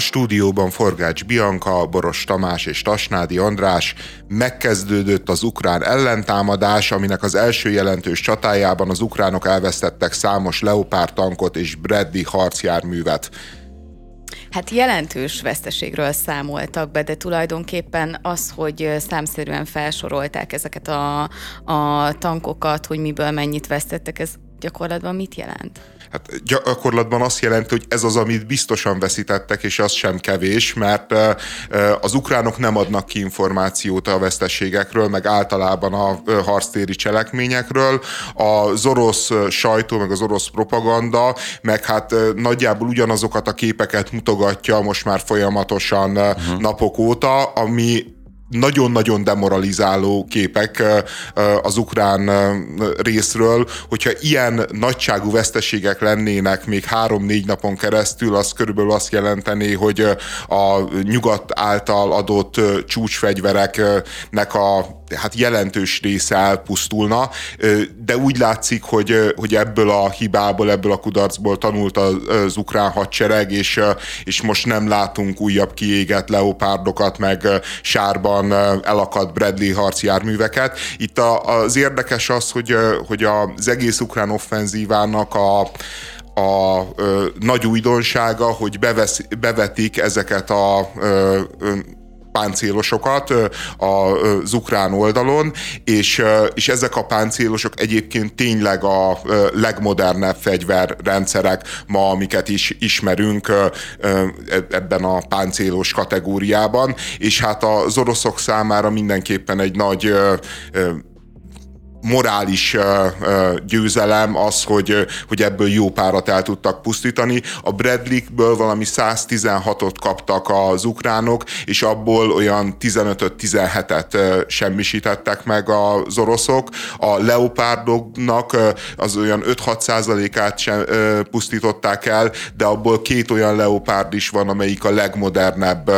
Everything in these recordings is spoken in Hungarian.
Stúdióban Forgács Bianca, Boros Tamás és Tasnádi András megkezdődött az ukrán ellentámadás, aminek az első jelentős csatájában az ukránok elvesztettek számos Leopard tankot és Bradley harcjárművet. Hát jelentős veszteségről számoltak be, de tulajdonképpen az, hogy számszerűen felsorolták ezeket a, a tankokat, hogy miből mennyit vesztettek, ez gyakorlatban mit jelent? Hát gyakorlatban azt jelenti, hogy ez az, amit biztosan veszítettek, és az sem kevés, mert az ukránok nem adnak ki információt a veszteségekről, meg általában a harctéri cselekményekről. Az orosz sajtó, meg az orosz propaganda, meg hát nagyjából ugyanazokat a képeket mutogatja most már folyamatosan uh-huh. napok óta, ami nagyon-nagyon demoralizáló képek az ukrán részről, hogyha ilyen nagyságú veszteségek lennének még három-négy napon keresztül, az körülbelül azt jelenteni, hogy a nyugat által adott csúcsfegyvereknek a hát jelentős része elpusztulna, de úgy látszik, hogy, hogy ebből a hibából, ebből a kudarcból tanult az ukrán hadsereg, és, és most nem látunk újabb kiégett leopárdokat, meg sárban elakadt Bradley harcjárműveket. Itt az érdekes az, hogy, hogy az egész ukrán offenzívának a, a ö, nagy újdonsága, hogy bevesz, bevetik ezeket a ö, ö, páncélosokat az ukrán oldalon, és, és ezek a páncélosok egyébként tényleg a legmodernebb fegyverrendszerek ma, amiket is ismerünk ebben a páncélos kategóriában, és hát az oroszok számára mindenképpen egy nagy morális győzelem az, hogy, hogy ebből jó párat el tudtak pusztítani. A Bradley-ből valami 116-ot kaptak az ukránok, és abból olyan 15-17-et semmisítettek meg az oroszok. A leopárdoknak az olyan 5-6 százalékát sem pusztították el, de abból két olyan leopárd is van, amelyik a legmodernebb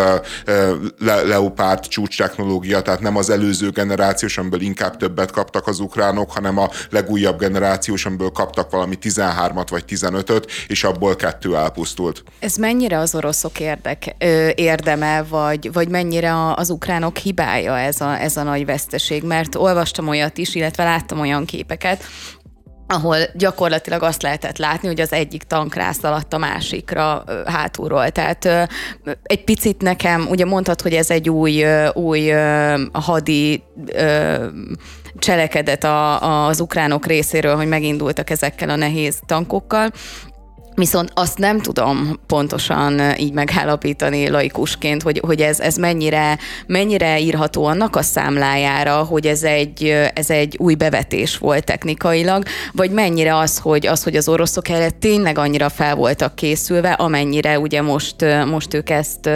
le- leopárd csúcs technológia, tehát nem az előző generációs, amiből inkább többet kaptak az ukránok, ukránok, hanem a legújabb generációs, amiből kaptak valami 13-at vagy 15-öt, és abból kettő elpusztult. Ez mennyire az oroszok érdek, ö, érdeme, vagy, vagy mennyire az ukránok hibája ez a, ez a nagy veszteség? Mert olvastam olyat is, illetve láttam olyan képeket, ahol gyakorlatilag azt lehetett látni, hogy az egyik tank rászaladt a másikra hátulról. Tehát egy picit nekem, ugye mondtad, hogy ez egy új, új hadi cselekedet az ukránok részéről, hogy megindultak ezekkel a nehéz tankokkal. Viszont azt nem tudom pontosan így megállapítani laikusként, hogy, hogy ez, ez mennyire, mennyire írható annak a számlájára, hogy ez egy, ez egy új bevetés volt technikailag, vagy mennyire az, hogy az, hogy az oroszok erre tényleg annyira fel voltak készülve, amennyire ugye most, most ők ezt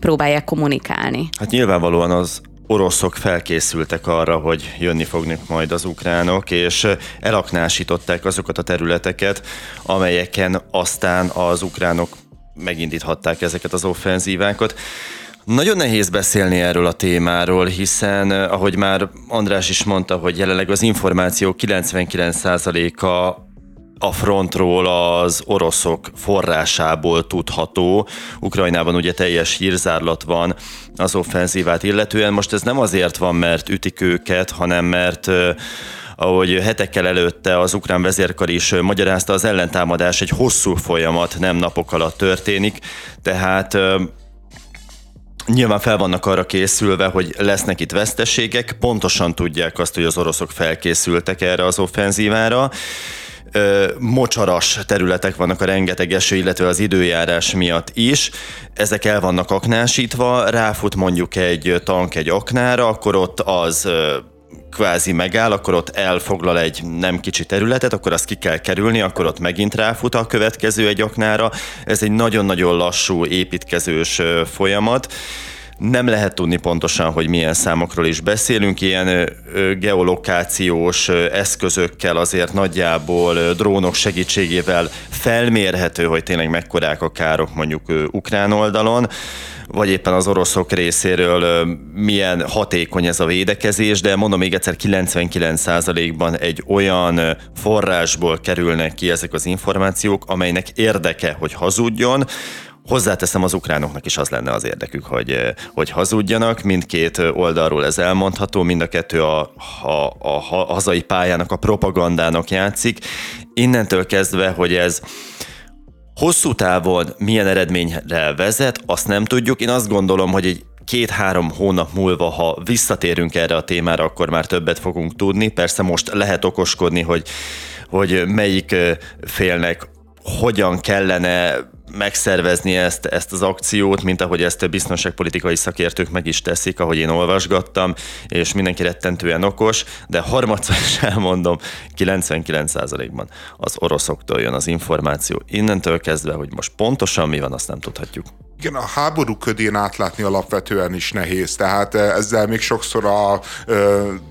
próbálják kommunikálni. Hát nyilvánvalóan az oroszok felkészültek arra, hogy jönni fognak majd az ukránok, és elaknásították azokat a területeket, amelyeken aztán az ukránok megindíthatták ezeket az offenzívákat. Nagyon nehéz beszélni erről a témáról, hiszen ahogy már András is mondta, hogy jelenleg az információ 99%-a a frontról az oroszok forrásából tudható. Ukrajnában ugye teljes hírzárlat van az offenzívát illetően. Most ez nem azért van, mert ütik őket, hanem mert ahogy hetekkel előtte az ukrán vezérkar is magyarázta, az ellentámadás egy hosszú folyamat, nem napok alatt történik, tehát Nyilván fel vannak arra készülve, hogy lesznek itt veszteségek, pontosan tudják azt, hogy az oroszok felkészültek erre az offenzívára, mocsaras területek vannak a rengeteg eső, illetve az időjárás miatt is. Ezek el vannak aknásítva, ráfut mondjuk egy tank egy aknára, akkor ott az kvázi megáll, akkor ott elfoglal egy nem kicsi területet, akkor azt ki kell kerülni, akkor ott megint ráfut a következő egy aknára. Ez egy nagyon-nagyon lassú építkezős folyamat nem lehet tudni pontosan, hogy milyen számokról is beszélünk. Ilyen geolokációs eszközökkel azért nagyjából drónok segítségével felmérhető, hogy tényleg mekkorák a károk mondjuk ukrán oldalon vagy éppen az oroszok részéről milyen hatékony ez a védekezés, de mondom még egyszer 99%-ban egy olyan forrásból kerülnek ki ezek az információk, amelynek érdeke, hogy hazudjon, Hozzáteszem, az ukránoknak is az lenne az érdekük, hogy, hogy hazudjanak. Mindkét oldalról ez elmondható, mind a kettő a, a, a, a hazai pályának, a propagandának játszik. Innentől kezdve, hogy ez hosszú távon milyen eredményre vezet, azt nem tudjuk. Én azt gondolom, hogy egy két-három hónap múlva, ha visszatérünk erre a témára, akkor már többet fogunk tudni. Persze most lehet okoskodni, hogy, hogy melyik félnek hogyan kellene megszervezni ezt, ezt az akciót, mint ahogy ezt a biztonságpolitikai szakértők meg is teszik, ahogy én olvasgattam, és mindenki rettentően okos, de harmadszor is elmondom, 99%-ban az oroszoktól jön az információ. Innentől kezdve, hogy most pontosan mi van, azt nem tudhatjuk. Igen, a háború ködén átlátni alapvetően is nehéz, tehát ezzel még sokszor a,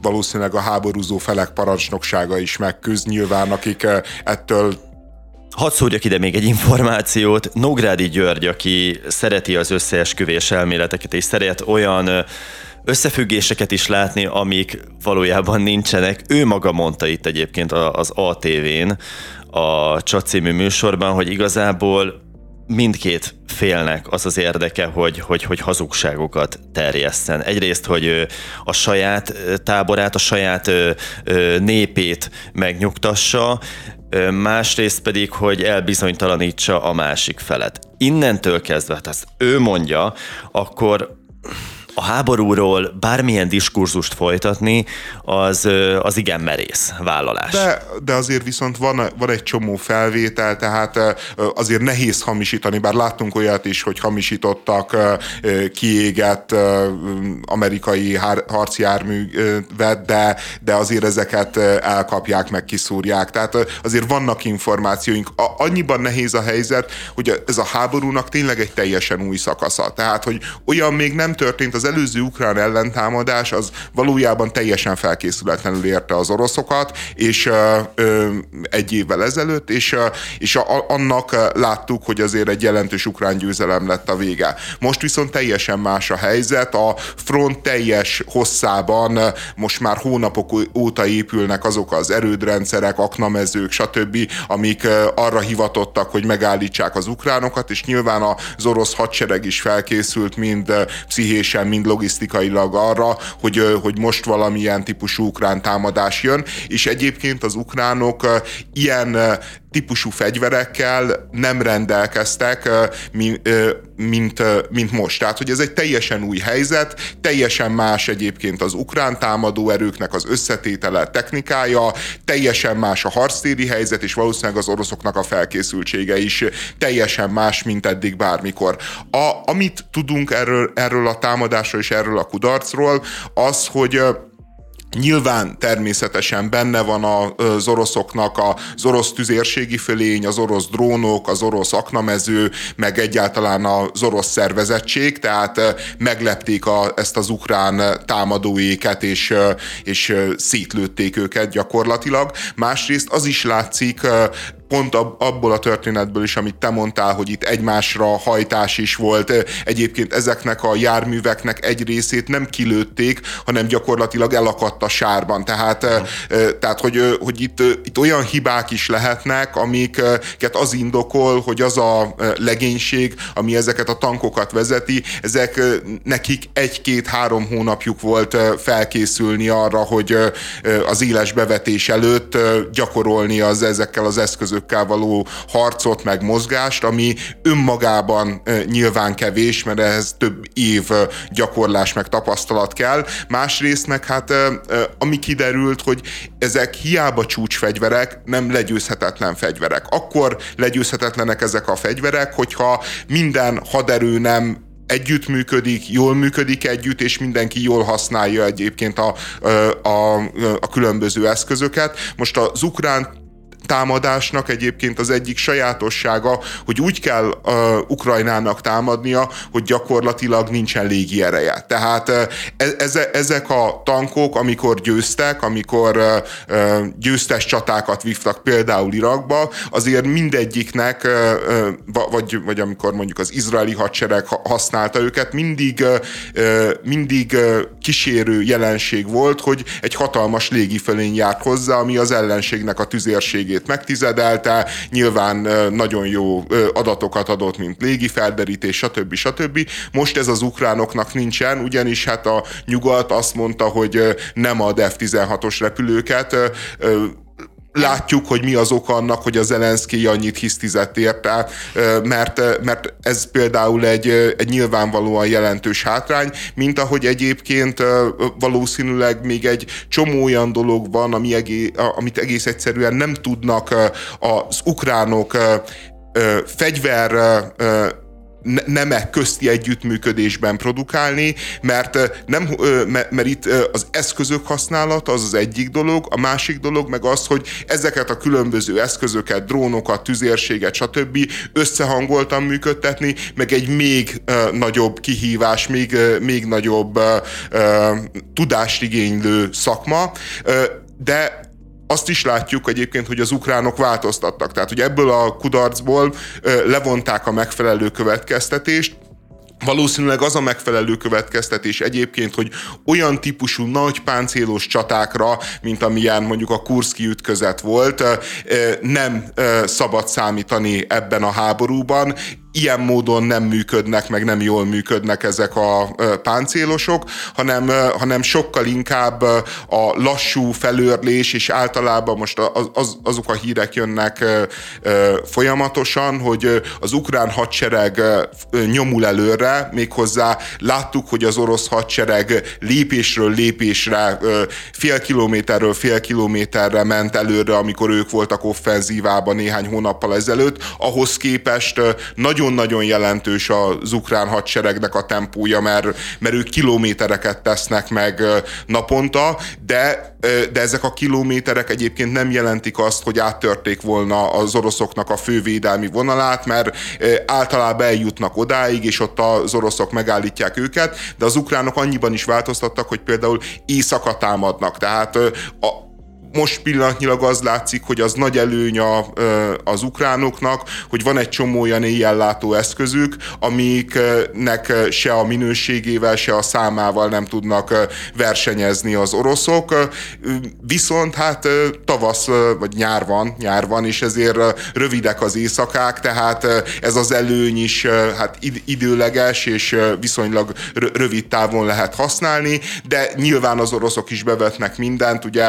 valószínűleg a háborúzó felek parancsnoksága is megküzd, nyilván akik ettől Hadd szúrjak ide még egy információt. Nógrádi György, aki szereti az összeesküvés elméleteket, és szeret olyan összefüggéseket is látni, amik valójában nincsenek. Ő maga mondta itt egyébként az ATV-n, a Csat című műsorban, hogy igazából mindkét félnek az az érdeke, hogy, hogy, hogy hazugságokat terjesszen. Egyrészt, hogy a saját táborát, a saját népét megnyugtassa, másrészt pedig, hogy elbizonytalanítsa a másik felet. Innentől kezdve, hát ezt ő mondja, akkor a háborúról bármilyen diskurzust folytatni, az, az igen merész vállalás. De, de azért viszont van, van egy csomó felvétel, tehát azért nehéz hamisítani, bár láttunk olyat is, hogy hamisítottak kiégett amerikai harci járművet, de, de azért ezeket elkapják, meg kiszúrják. Tehát azért vannak információink. Annyiban nehéz a helyzet, hogy ez a háborúnak tényleg egy teljesen új szakasza. Tehát, hogy olyan még nem történt az az előző ukrán ellentámadás az valójában teljesen felkészületlenül érte az oroszokat, és egy évvel ezelőtt, és, és a, annak láttuk, hogy azért egy jelentős ukrán győzelem lett a vége. Most viszont teljesen más a helyzet, a front teljes hosszában most már hónapok óta épülnek azok az erődrendszerek, aknamezők, stb., amik arra hivatottak, hogy megállítsák az ukránokat, és nyilván az orosz hadsereg is felkészült mind pszichésen, mind logisztikailag arra, hogy, hogy most valamilyen típusú ukrán támadás jön, és egyébként az ukránok ilyen típusú fegyverekkel nem rendelkeztek, mint, mint most. Tehát, hogy ez egy teljesen új helyzet, teljesen más egyébként az ukrán támadó erőknek az összetétele, technikája, teljesen más a harctéri helyzet, és valószínűleg az oroszoknak a felkészültsége is teljesen más, mint eddig bármikor. A, amit tudunk erről, erről a támadásról és erről a kudarcról, az, hogy Nyilván természetesen benne van az oroszoknak az orosz tüzérségi fölény, az orosz drónok, az orosz aknamező, meg egyáltalán az orosz szervezettség, tehát meglepték a, ezt az ukrán támadóéket, és, és szétlőtték őket gyakorlatilag. Másrészt az is látszik pont abból a történetből is, amit te mondtál, hogy itt egymásra hajtás is volt. Egyébként ezeknek a járműveknek egy részét nem kilőtték, hanem gyakorlatilag elakadt a sárban. Tehát, tehát hogy, hogy itt, itt olyan hibák is lehetnek, amiket az indokol, hogy az a legénység, ami ezeket a tankokat vezeti, ezek nekik egy-két-három hónapjuk volt felkészülni arra, hogy az éles bevetés előtt gyakorolni az ezekkel az eszközökkel eszközökkel való harcot, meg mozgást, ami önmagában nyilván kevés, mert ehhez több év gyakorlás, meg tapasztalat kell. Másrészt meg hát ami kiderült, hogy ezek hiába csúcsfegyverek, nem legyőzhetetlen fegyverek. Akkor legyőzhetetlenek ezek a fegyverek, hogyha minden haderő nem együttműködik, jól működik együtt, és mindenki jól használja egyébként a, a, a különböző eszközöket. Most az ukrán támadásnak egyébként az egyik sajátossága, hogy úgy kell uh, Ukrajnának támadnia, hogy gyakorlatilag nincsen légi ereje. Tehát uh, eze, ezek a tankok, amikor győztek, amikor uh, győztes csatákat vívtak például Irakba, azért mindegyiknek, uh, vagy, vagy amikor mondjuk az izraeli hadsereg használta őket, mindig, uh, mindig uh, kísérő jelenség volt, hogy egy hatalmas légifölény járt hozzá, ami az ellenségnek a tüzérségét sebességét megtizedelte, nyilván nagyon jó adatokat adott, mint légi felderítés, stb. stb. Most ez az ukránoknak nincsen, ugyanis hát a nyugat azt mondta, hogy nem ad F-16-os repülőket, látjuk, hogy mi az oka annak, hogy a Zelenszky annyit hisztizett érte, mert, mert ez például egy, egy nyilvánvalóan jelentős hátrány, mint ahogy egyébként valószínűleg még egy csomó olyan dolog van, ami egész, amit egész egyszerűen nem tudnak az ukránok fegyver nemek közti együttműködésben produkálni, mert, nem, mert itt az eszközök használata az az egyik dolog, a másik dolog meg az, hogy ezeket a különböző eszközöket, drónokat, tüzérséget, stb. összehangoltan működtetni, meg egy még nagyobb kihívás, még, még nagyobb tudást szakma, de azt is látjuk egyébként, hogy az ukránok változtattak. Tehát, hogy ebből a kudarcból levonták a megfelelő következtetést, Valószínűleg az a megfelelő következtetés egyébként, hogy olyan típusú nagy páncélos csatákra, mint amilyen mondjuk a Kurszki ütközet volt, nem szabad számítani ebben a háborúban, ilyen módon nem működnek, meg nem jól működnek ezek a páncélosok, hanem, hanem sokkal inkább a lassú felőrlés, és általában most az, az, azok a hírek jönnek folyamatosan, hogy az ukrán hadsereg nyomul előre, méghozzá láttuk, hogy az orosz hadsereg lépésről lépésre, fél kilométerről fél kilométerre ment előre, amikor ők voltak offenzívában néhány hónappal ezelőtt, ahhoz képest nagyon nagyon-nagyon jelentős az ukrán hadseregnek a tempója, mert, mert ők kilométereket tesznek meg naponta, de, de ezek a kilométerek egyébként nem jelentik azt, hogy áttörték volna az oroszoknak a fővédelmi vonalát, mert általában eljutnak odáig, és ott az oroszok megállítják őket, de az ukránok annyiban is változtattak, hogy például éjszaka támadnak. Tehát a, most pillanatnyilag az látszik, hogy az nagy előny a, az ukránoknak, hogy van egy csomó olyan éjjellátó eszközük, amiknek se a minőségével, se a számával nem tudnak versenyezni az oroszok. Viszont hát tavasz vagy nyár van, nyár van, és ezért rövidek az éjszakák, tehát ez az előny is hát időleges és viszonylag rövid távon lehet használni, de nyilván az oroszok is bevetnek mindent, ugye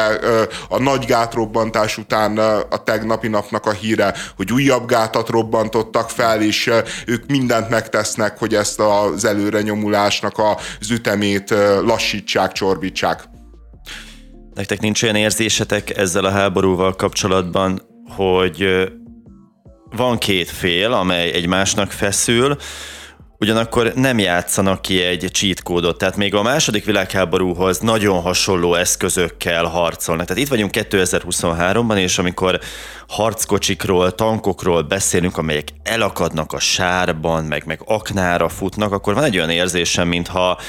nagy gátrobbantás után a tegnapi napnak a híre, hogy újabb gátat robbantottak fel, és ők mindent megtesznek, hogy ezt az előre nyomulásnak az ütemét lassítsák, csorbítsák. Nektek nincs olyan érzésetek ezzel a háborúval kapcsolatban, hogy van két fél, amely egymásnak feszül, ugyanakkor nem játszanak ki egy cheat kódot, tehát még a második világháborúhoz nagyon hasonló eszközökkel harcolnak. Tehát itt vagyunk 2023-ban, és amikor harckocsikról, tankokról beszélünk, amelyek elakadnak a sárban, meg, meg aknára futnak, akkor van egy olyan érzésem, mintha,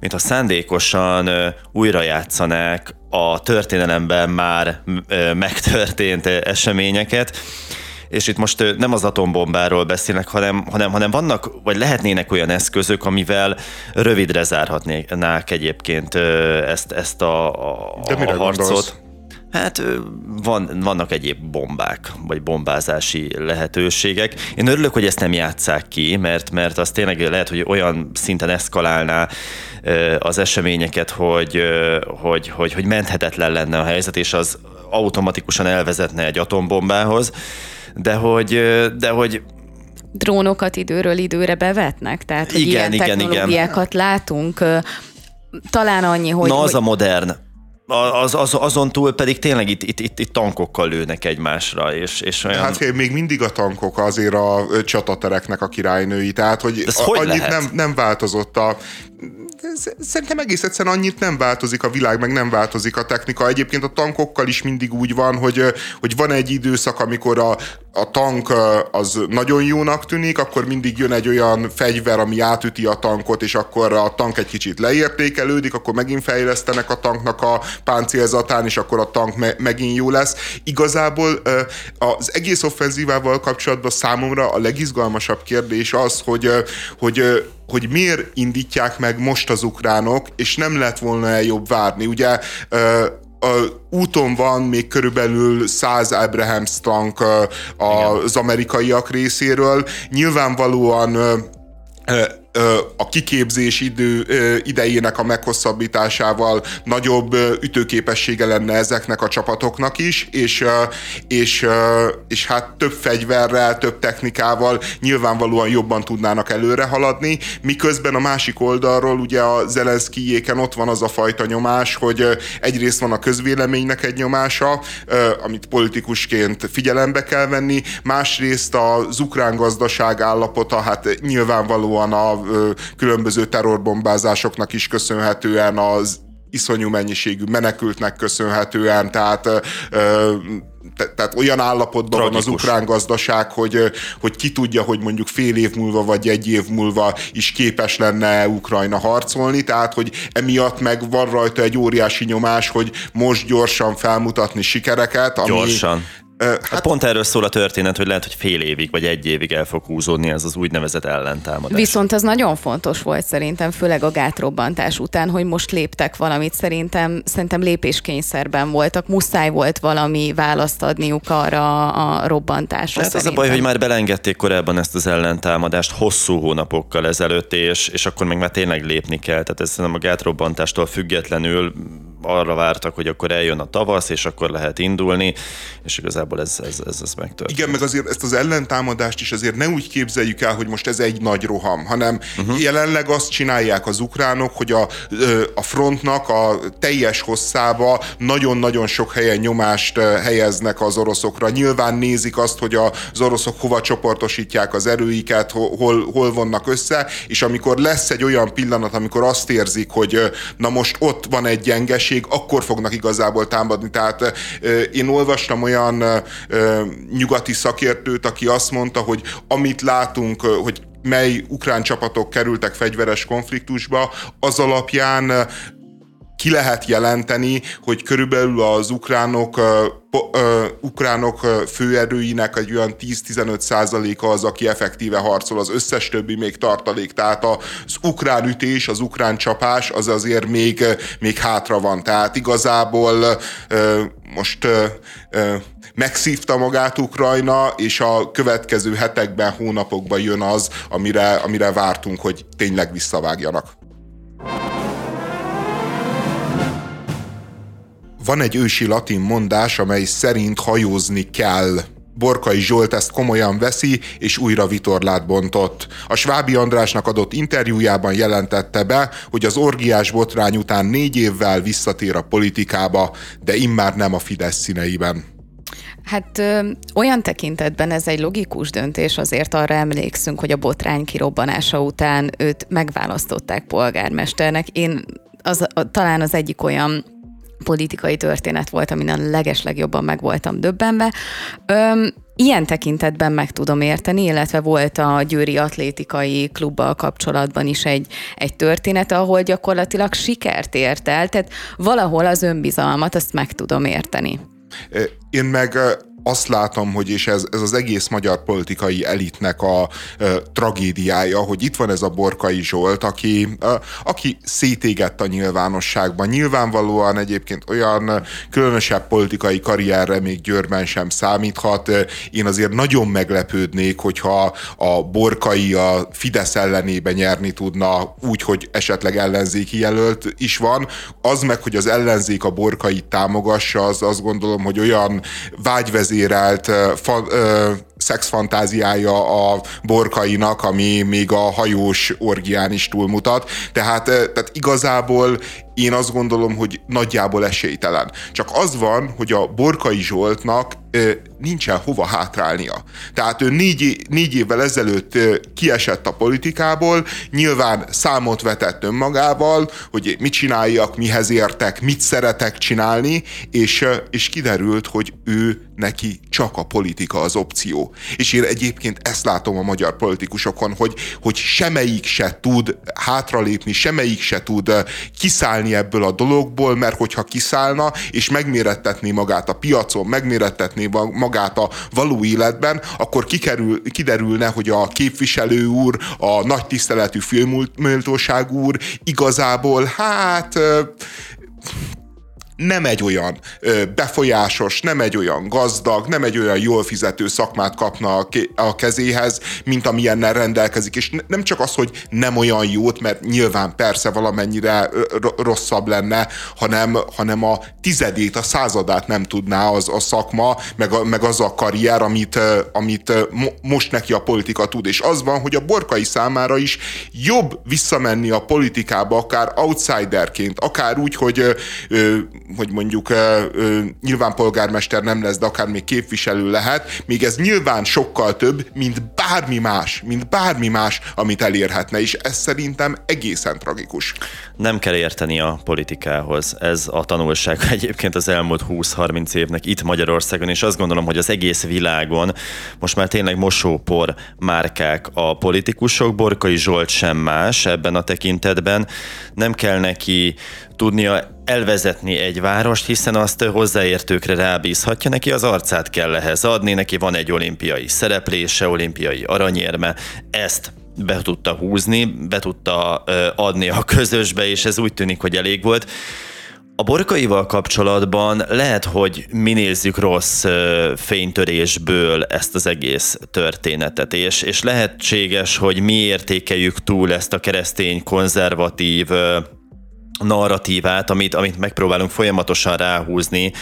mintha szándékosan újra játszanák a történelemben már megtörtént eseményeket, és itt most nem az atombombáról beszélnek, hanem, hanem, hanem vannak, vagy lehetnének olyan eszközök, amivel rövidre zárhatnák egyébként ezt, ezt a, a, De a harcot. Gondolsz? Hát van, vannak egyéb bombák, vagy bombázási lehetőségek. Én örülök, hogy ezt nem játszák ki, mert, mert az tényleg lehet, hogy olyan szinten eszkalálná az eseményeket, hogy, hogy, hogy, hogy menthetetlen lenne a helyzet, és az automatikusan elvezetne egy atombombához de hogy, de hogy drónokat időről időre bevetnek, tehát hogy igen, ilyen igen, technológiákat igen. látunk. Talán annyi, hogy... Na az hogy... a modern. Az, az, azon túl pedig tényleg itt, itt, itt, itt tankokkal lőnek egymásra, és, és olyan... Hát még mindig a tankok azért a csatatereknek a királynői, tehát hogy, a, hogy annyit nem, nem változott a szerintem egész egyszerűen annyit nem változik a világ, meg nem változik a technika. Egyébként a tankokkal is mindig úgy van, hogy, hogy van egy időszak, amikor a, a tank az nagyon jónak tűnik, akkor mindig jön egy olyan fegyver, ami átüti a tankot, és akkor a tank egy kicsit leértékelődik, akkor megint fejlesztenek a tanknak a páncélzatán, és akkor a tank me- megint jó lesz. Igazából az egész offenzívával kapcsolatban számomra a legizgalmasabb kérdés az, hogy, hogy hogy miért indítják meg most az ukránok, és nem lett volna el jobb várni. Ugye úton van még körülbelül 100 Abrahams tank az amerikaiak részéről. Nyilvánvalóan a kiképzés idő, idejének a meghosszabbításával nagyobb ütőképessége lenne ezeknek a csapatoknak is, és, és, és hát több fegyverrel, több technikával nyilvánvalóan jobban tudnának előre haladni, miközben a másik oldalról ugye a Zelenszkijéken ott van az a fajta nyomás, hogy egyrészt van a közvéleménynek egy nyomása, amit politikusként figyelembe kell venni, másrészt az ukrán gazdaság állapota, hát nyilvánvalóan a különböző terrorbombázásoknak is köszönhetően az iszonyú mennyiségű menekültnek köszönhetően, tehát te, tehát olyan állapotban Tragikus. van az ukrán gazdaság, hogy, hogy ki tudja, hogy mondjuk fél év múlva vagy egy év múlva is képes lenne Ukrajna harcolni, tehát hogy emiatt meg van rajta egy óriási nyomás, hogy most gyorsan felmutatni sikereket. Ami, gyorsan. Hát, hát pont erről szól a történet, hogy lehet, hogy fél évig vagy egy évig el fog húzódni ez az úgynevezett ellentámadás. Viszont ez nagyon fontos volt szerintem, főleg a gátrobbantás után, hogy most léptek valamit. Szerintem, szerintem lépéskényszerben voltak, muszáj volt valami választ adniuk arra a robbantásra. Hát az a baj, hogy már belengedték korábban ezt az ellentámadást hosszú hónapokkal ezelőtt, és, és akkor még már tényleg lépni kell. Tehát ez nem a gátrobbantástól függetlenül arra vártak, hogy akkor eljön a tavasz, és akkor lehet indulni, és igazából ez, ez, ez, ez megtörtént. Igen, meg azért ezt az ellentámadást is azért ne úgy képzeljük el, hogy most ez egy nagy roham, hanem uh-huh. jelenleg azt csinálják az ukránok, hogy a, a frontnak a teljes hosszába nagyon-nagyon sok helyen nyomást helyeznek az oroszokra. Nyilván nézik azt, hogy az oroszok hova csoportosítják az erőiket, hol, hol vannak össze, és amikor lesz egy olyan pillanat, amikor azt érzik, hogy na most ott van egy gyengeség, ellenség, akkor fognak igazából támadni. Tehát én olvastam olyan nyugati szakértőt, aki azt mondta, hogy amit látunk, hogy mely ukrán csapatok kerültek fegyveres konfliktusba, az alapján ki lehet jelenteni, hogy körülbelül az ukránok ukránok főerőinek egy olyan 10-15 százaléka az, aki effektíve harcol, az összes többi még tartalék. Tehát az ukrán ütés, az ukrán csapás az azért még, még hátra van. Tehát igazából most megszívta magát Ukrajna, és a következő hetekben, hónapokban jön az, amire, amire vártunk, hogy tényleg visszavágjanak. Van egy ősi latin mondás, amely szerint hajózni kell. Borkai Zsolt ezt komolyan veszi, és újra vitorlát bontott. A Svábi Andrásnak adott interjújában jelentette be, hogy az orgiás botrány után négy évvel visszatér a politikába, de immár nem a Fidesz színeiben. Hát ö, olyan tekintetben ez egy logikus döntés, azért arra emlékszünk, hogy a botrány kirobbanása után őt megválasztották polgármesternek. Én az, a, talán az egyik olyan politikai történet volt, amin a legeslegjobban meg voltam döbbenve. Öm, ilyen tekintetben meg tudom érteni, illetve volt a Győri Atlétikai Klubbal kapcsolatban is egy, egy történet, ahol gyakorlatilag sikert ért el, tehát valahol az önbizalmat, azt meg tudom érteni. Én meg azt látom, hogy és ez, ez az egész magyar politikai elitnek a e, tragédiája, hogy itt van ez a Borkai Zsolt, aki, e, aki szétégett a nyilvánosságban. Nyilvánvalóan egyébként olyan különösebb politikai karrierre még Győrben sem számíthat. Én azért nagyon meglepődnék, hogyha a Borkai a Fidesz ellenében nyerni tudna úgy, hogy esetleg ellenzéki jelölt is van. Az meg, hogy az ellenzék a Borkai támogassa, az azt gondolom, hogy olyan vágyvezér vezérelt fa, ö, szexfantáziája a borkainak, ami még a hajós orgián is túlmutat. Tehát, tehát igazából én azt gondolom, hogy nagyjából esélytelen. Csak az van, hogy a Borkai Zsoltnak nincsen hova hátrálnia. Tehát ő négy, négy évvel ezelőtt kiesett a politikából, nyilván számot vetett önmagával, hogy mit csináljak, mihez értek, mit szeretek csinálni, és, és kiderült, hogy ő neki csak a politika az opció. És én egyébként ezt látom a magyar politikusokon, hogy, hogy semmelyik se tud hátralépni, semmelyik se tud kiszállni ebből a dologból, mert hogyha kiszállna, és megmérettetné magát a piacon, megmérettetné magát a való életben, akkor kikerül, kiderülne, hogy a képviselő úr, a nagy tiszteletű filmméltóság úr igazából, hát nem egy olyan befolyásos, nem egy olyan gazdag, nem egy olyan jól fizető szakmát kapna a kezéhez, mint amilyennel rendelkezik. És nem csak az, hogy nem olyan jót, mert nyilván persze valamennyire rosszabb lenne, hanem, hanem a tizedét, a századát nem tudná az a szakma, meg, a, meg az a karrier, amit, amit most neki a politika tud. És az van, hogy a borkai számára is jobb visszamenni a politikába, akár outsiderként, akár úgy, hogy, hogy mondjuk nyilván polgármester nem lesz, de akár még képviselő lehet, még ez nyilván sokkal több, mint bármi más, mint bármi más, amit elérhetne, és ez szerintem egészen tragikus. Nem kell érteni a politikához. Ez a tanulság egyébként az elmúlt 20-30 évnek itt Magyarországon, és azt gondolom, hogy az egész világon most már tényleg mosópor márkák a politikusok. Borkai Zsolt sem más ebben a tekintetben. Nem kell neki tudnia elvezetni egy várost, hiszen azt hozzáértőkre rábízhatja, neki az arcát kell ehhez adni, neki van egy olimpiai szereplése, olimpiai aranyérme, ezt be tudta húzni, be tudta adni a közösbe, és ez úgy tűnik, hogy elég volt. A borkaival kapcsolatban lehet, hogy mi nézzük rossz fénytörésből ezt az egész történetet, és, és lehetséges, hogy mi értékeljük túl ezt a keresztény konzervatív narratívát, amit, amit megpróbálunk folyamatosan ráhúzni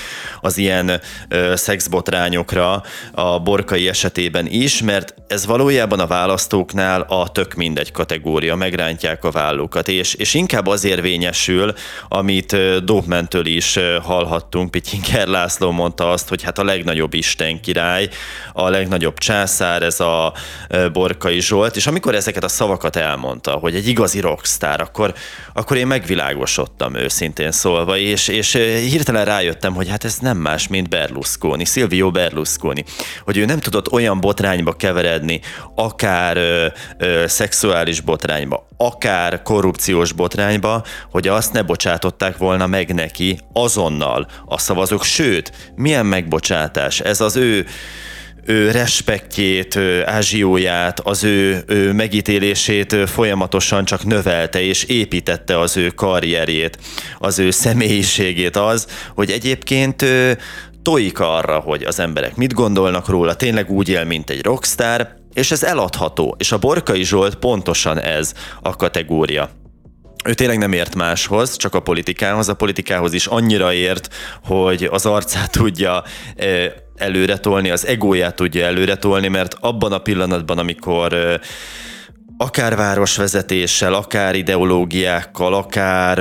az ilyen ö, szexbotrányokra a borkai esetében is, mert ez valójában a választóknál a tök mindegy kategória, megrántják a vállukat, és, és inkább az érvényesül, amit Dobmentől is hallhattunk, Pityinger László mondta azt, hogy hát a legnagyobb Isten király, a legnagyobb császár, ez a Borkai Zsolt, és amikor ezeket a szavakat elmondta, hogy egy igazi rockstar, akkor, akkor én megvilágos megváltoztattam őszintén szólva, és, és hirtelen rájöttem, hogy hát ez nem más, mint Berlusconi, Silvio Berlusconi, hogy ő nem tudott olyan botrányba keveredni, akár ö, ö, szexuális botrányba, akár korrupciós botrányba, hogy azt ne bocsátották volna meg neki azonnal a szavazók. Sőt, milyen megbocsátás? Ez az ő respektjét, ázsióját, az ő, ő megítélését folyamatosan csak növelte és építette az ő karrierjét, az ő személyiségét az, hogy egyébként tojik arra, hogy az emberek mit gondolnak róla, tényleg úgy él, mint egy rockstar, és ez eladható. És a Borkai Zsolt pontosan ez a kategória ő tényleg nem ért máshoz, csak a politikához. A politikához is annyira ért, hogy az arcát tudja előre tolni, az egóját tudja előre tolni, mert abban a pillanatban, amikor akár városvezetéssel, akár ideológiákkal, akár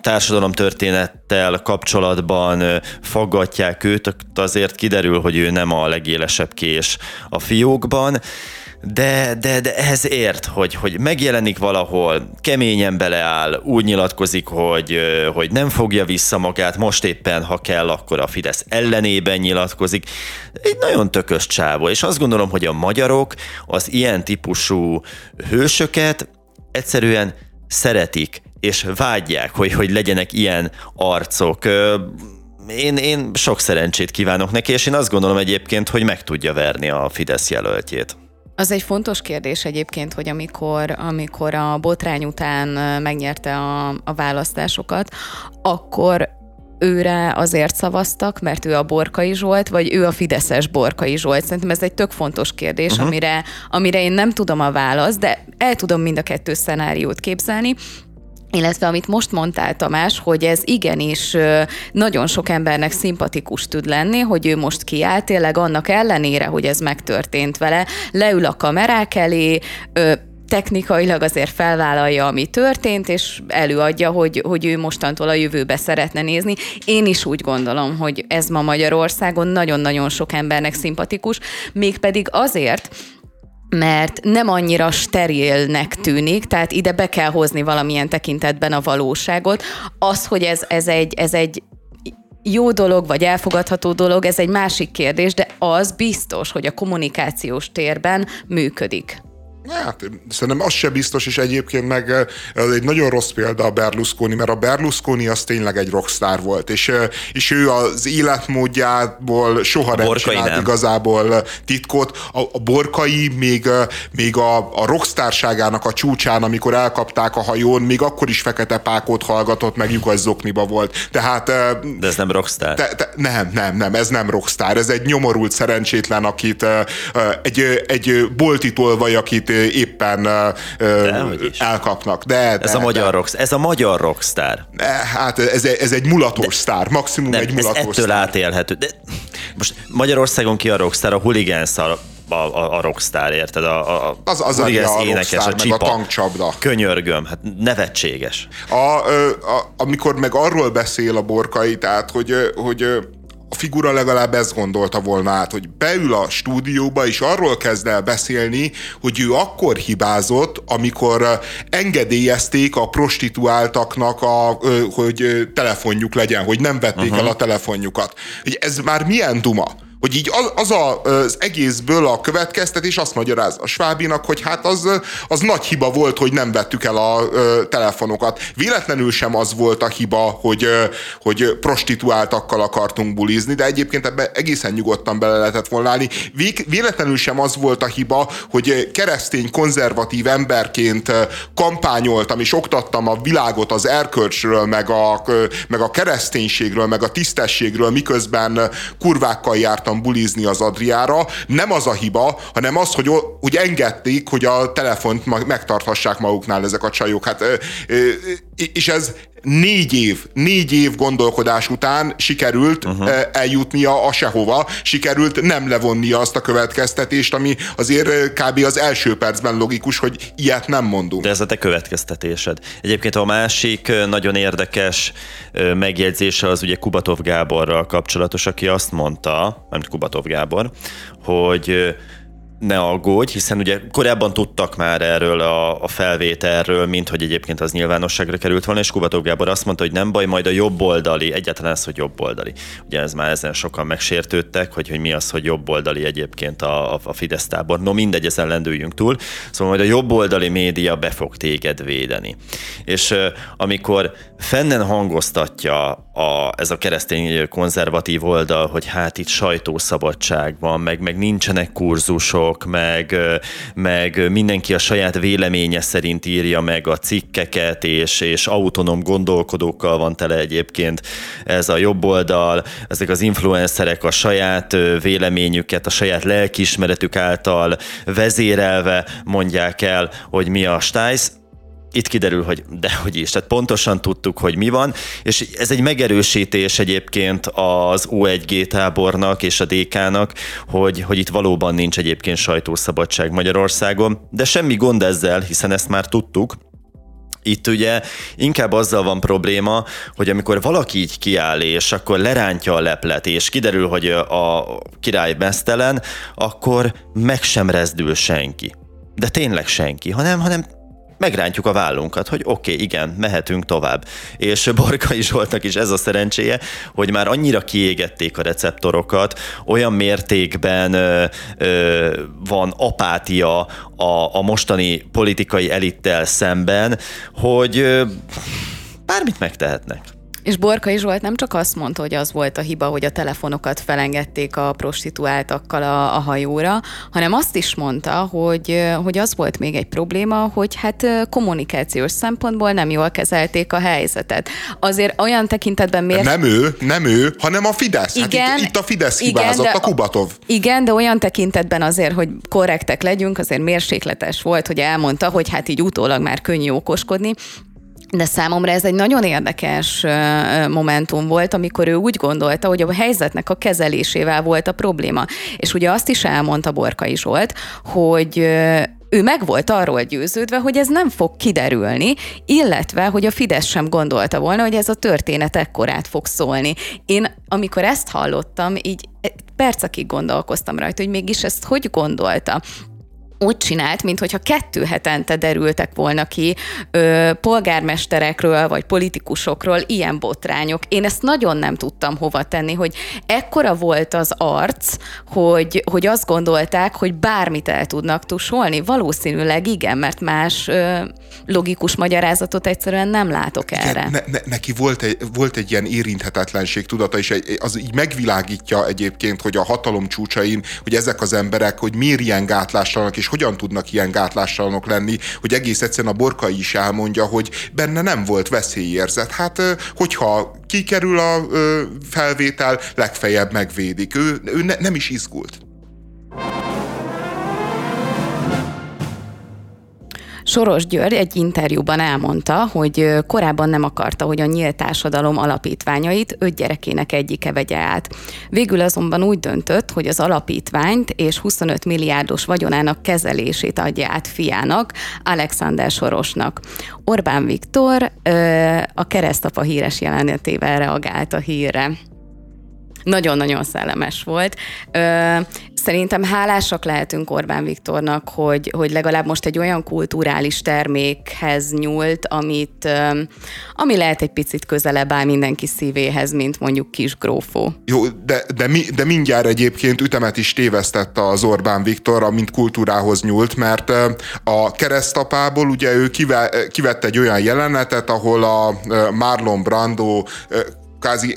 társadalomtörténettel kapcsolatban faggatják őt, azért kiderül, hogy ő nem a legélesebb kés a fiókban de, de, de ehhez ért, hogy, hogy megjelenik valahol, keményen beleáll, úgy nyilatkozik, hogy, hogy nem fogja vissza magát, most éppen, ha kell, akkor a Fidesz ellenében nyilatkozik. Egy nagyon tökös csávó, és azt gondolom, hogy a magyarok az ilyen típusú hősöket egyszerűen szeretik, és vágyják, hogy, hogy legyenek ilyen arcok én, én sok szerencsét kívánok neki, és én azt gondolom egyébként, hogy meg tudja verni a Fidesz jelöltjét. Az egy fontos kérdés egyébként, hogy amikor, amikor a botrány után megnyerte a, a választásokat, akkor őre azért szavaztak, mert ő a Borkai Zsolt, vagy ő a Fideszes Borkai Zsolt? Szerintem ez egy tök fontos kérdés, uh-huh. amire, amire én nem tudom a választ, de el tudom mind a kettő szenáriót képzelni, illetve amit most mondtál Tamás, hogy ez igenis nagyon sok embernek szimpatikus tud lenni, hogy ő most kiáll, tényleg annak ellenére, hogy ez megtörtént vele, leül a kamerák elé, technikailag azért felvállalja, ami történt, és előadja, hogy, hogy ő mostantól a jövőbe szeretne nézni. Én is úgy gondolom, hogy ez ma Magyarországon nagyon-nagyon sok embernek szimpatikus, mégpedig azért, mert nem annyira sterilnek tűnik, tehát ide be kell hozni valamilyen tekintetben a valóságot. Az, hogy ez, ez, egy, ez egy jó dolog, vagy elfogadható dolog, ez egy másik kérdés, de az biztos, hogy a kommunikációs térben működik. Hát szerintem az se biztos, és egyébként meg ez egy nagyon rossz példa a Berlusconi, mert a Berlusconi az tényleg egy rockstar volt, és, és ő az életmódjából soha a nem csinált nem. igazából titkot. A, a borkai még, még a, a rockstárságának a csúcsán, amikor elkapták a hajón, még akkor is fekete pákot hallgatott, meg lyukas zokniba volt. Tehát... De ez nem rockstar? Te, te, nem, nem, nem, ez nem rockstar. Ez egy nyomorult szerencsétlen, akit egy, egy boltitól akit éppen elkapnak. De, de, ez a magyar de. rockstar. Ez a magyar rockstar. De, hát ez, ez egy mulatos de, sztár, maximum nem, egy mulatos ez ettől sztár. átélhető. De most Magyarországon ki a rockstar, a hooligans a, a, a rockstar, érted? A, a, az az a, a énekes, rockstar, a csipa, a tankcsapda. Könyörgöm, hát nevetséges. A, a, a, amikor meg arról beszél a borkai, tehát, hogy, hogy a figura legalább ezt gondolta volna át, hogy beül a stúdióba, és arról kezd el beszélni, hogy ő akkor hibázott, amikor engedélyezték a prostituáltaknak, a, hogy telefonjuk legyen, hogy nem vették uh-huh. el a telefonjukat. Ez már milyen duma? Hogy így az, a, az egészből a következtetés azt magyaráz a Svábinak, hogy hát az, az nagy hiba volt, hogy nem vettük el a telefonokat. Véletlenül sem az volt a hiba, hogy, hogy prostituáltakkal akartunk bulizni, de egyébként ebbe egészen nyugodtan bele lehetett volna állni. Véletlenül sem az volt a hiba, hogy keresztény, konzervatív emberként kampányoltam és oktattam a világot az erkölcsről, meg a, meg a kereszténységről, meg a tisztességről, miközben kurvákkal jártam jártam bulizni az Adriára, nem az a hiba, hanem az, hogy, hogy engedték, hogy a telefont megtarthassák maguknál ezek a csajok. Hát, és ez négy év, négy év gondolkodás után sikerült uh-huh. eljutnia a sehova, sikerült nem levonnia azt a következtetést, ami azért kb. az első percben logikus, hogy ilyet nem mondunk. De ez a te következtetésed. Egyébként a másik nagyon érdekes megjegyzése az ugye Kubatov Gáborral kapcsolatos, aki azt mondta, nem Kubatov Gábor, hogy ne aggódj, hiszen ugye korábban tudtak már erről a, a felvételről, mint hogy egyébként az nyilvánosságra került volna, és Kubató Gábor azt mondta, hogy nem baj, majd a jobb oldali, egyáltalán ez, hogy jobb oldali. Ugye ez már ezen sokan megsértődtek, hogy, hogy mi az, hogy jobb oldali egyébként a, a Fidesz tábor. No mindegy, ezen lendüljünk túl. Szóval majd a jobb oldali média be fog téged védeni. És amikor fennen hangoztatja a, ez a keresztény konzervatív oldal, hogy hát itt sajtószabadság van, meg, meg nincsenek kurzusok, újságírók, meg, meg mindenki a saját véleménye szerint írja meg a cikkeket, és, és autonóm gondolkodókkal van tele egyébként ez a jobb oldal, ezek az influencerek a saját véleményüket, a saját lelkiismeretük által vezérelve mondják el, hogy mi a stájsz itt kiderül, hogy dehogy is, tehát pontosan tudtuk, hogy mi van, és ez egy megerősítés egyébként az O1G tábornak és a DK-nak, hogy, hogy itt valóban nincs egyébként sajtószabadság Magyarországon, de semmi gond ezzel, hiszen ezt már tudtuk, itt ugye inkább azzal van probléma, hogy amikor valaki így kiáll, és akkor lerántja a leplet, és kiderül, hogy a király mesztelen, akkor meg sem rezdül senki. De tényleg senki, hanem, hanem megrántjuk a vállunkat, hogy oké, okay, igen, mehetünk tovább. És Borkai Zsoltnak is ez a szerencséje, hogy már annyira kiégették a receptorokat, olyan mértékben ö, ö, van apátia a, a mostani politikai elittel szemben, hogy ö, bármit megtehetnek. És Borkai Zsolt nem csak azt mondta, hogy az volt a hiba, hogy a telefonokat felengedték a prostituáltakkal a, a hajóra, hanem azt is mondta, hogy, hogy az volt még egy probléma, hogy hát kommunikációs szempontból nem jól kezelték a helyzetet. Azért olyan tekintetben miért... Nem ő, nem ő, hanem a Fidesz. Igen, hát itt, itt a Fidesz hibázott, igen, de, a Kubatov. Igen, de olyan tekintetben azért, hogy korrektek legyünk, azért mérsékletes volt, hogy elmondta, hogy hát így utólag már könnyű okoskodni, de számomra ez egy nagyon érdekes momentum volt, amikor ő úgy gondolta, hogy a helyzetnek a kezelésével volt a probléma. És ugye azt is elmondta Borkai Zsolt, hogy ő meg volt arról győződve, hogy ez nem fog kiderülni, illetve, hogy a Fidesz sem gondolta volna, hogy ez a történet ekkorát fog szólni. Én, amikor ezt hallottam, így percekig gondolkoztam rajta, hogy mégis ezt hogy gondolta úgy csinált, mintha kettő hetente derültek volna ki ö, polgármesterekről vagy politikusokról ilyen botrányok. Én ezt nagyon nem tudtam hova tenni, hogy ekkora volt az arc, hogy, hogy azt gondolták, hogy bármit el tudnak tusolni. Valószínűleg igen, mert más ö, logikus magyarázatot egyszerűen nem látok erre. Igen, ne, ne, neki volt egy, volt egy ilyen érinthetetlenség tudata, és egy, az így megvilágítja egyébként, hogy a hatalom csúcsain, hogy ezek az emberek, hogy miért ilyen gátlástalanok, és hogyan tudnak ilyen gátlástalanok lenni, hogy egész egyszerűen a Borkai is elmondja, hogy benne nem volt veszélyérzet. Hát, hogyha kikerül a felvétel, legfeljebb megvédik. Ő, ő ne, nem is izgult. Soros György egy interjúban elmondta, hogy korábban nem akarta, hogy a nyílt társadalom alapítványait öt gyerekének egyike vegye át. Végül azonban úgy döntött, hogy az alapítványt és 25 milliárdos vagyonának kezelését adja át fiának, Alexander Sorosnak. Orbán Viktor a keresztapa híres jelenetével reagált a hírre nagyon-nagyon szellemes volt. Ö, szerintem hálásak lehetünk Orbán Viktornak, hogy, hogy legalább most egy olyan kulturális termékhez nyúlt, amit, ami lehet egy picit közelebb áll mindenki szívéhez, mint mondjuk kis grófó. Jó, de, de, mi, de mindjárt egyébként ütemet is tévesztett az Orbán Viktor, amint kultúrához nyúlt, mert a keresztapából ugye ő kive, kivett egy olyan jelenetet, ahol a Marlon Brando kázi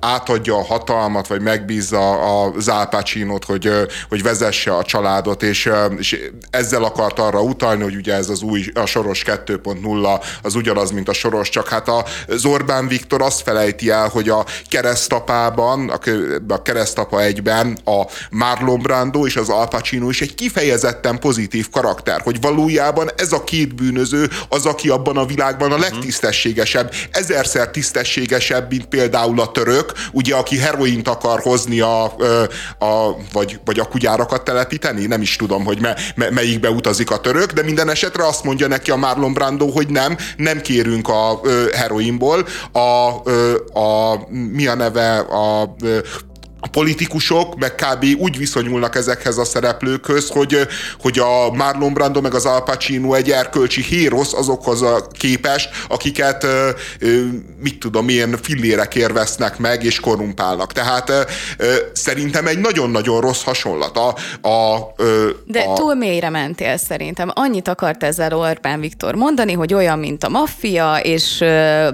átadja a hatalmat, vagy megbízza a Zálpácsinot, hogy, hogy vezesse a családot, és, és ezzel akart arra utalni, hogy ugye ez az új, a Soros 2.0 az ugyanaz, mint a Soros, csak hát a Zorbán Viktor azt felejti el, hogy a keresztapában, a keresztapa egyben a Marlon Brando és az Al Pacino is egy kifejezetten pozitív karakter, hogy valójában ez a két bűnöző az, aki abban a világban a legtisztességesebb, ezerszer tisztességesebb, mint például a török, ugye, aki heroint akar hozni a, a vagy, vagy a kugyárakat telepíteni, nem is tudom, hogy me, me, melyikbe utazik a török, de minden esetre azt mondja neki a Marlon Brando, hogy nem, nem kérünk a heroinból, a, a, mi a neve, a a politikusok meg kb. úgy viszonyulnak ezekhez a szereplőkhöz, hogy, hogy a Marlon Brando meg az Al Pacino egy erkölcsi hérosz azokhoz a képes, akiket mit tudom, milyen fillérekért vesznek meg és korrumpálnak. Tehát szerintem egy nagyon-nagyon rossz hasonlat. A, a, De a... túl mélyre mentél szerintem. Annyit akart ezzel Orbán Viktor mondani, hogy olyan, mint a maffia, és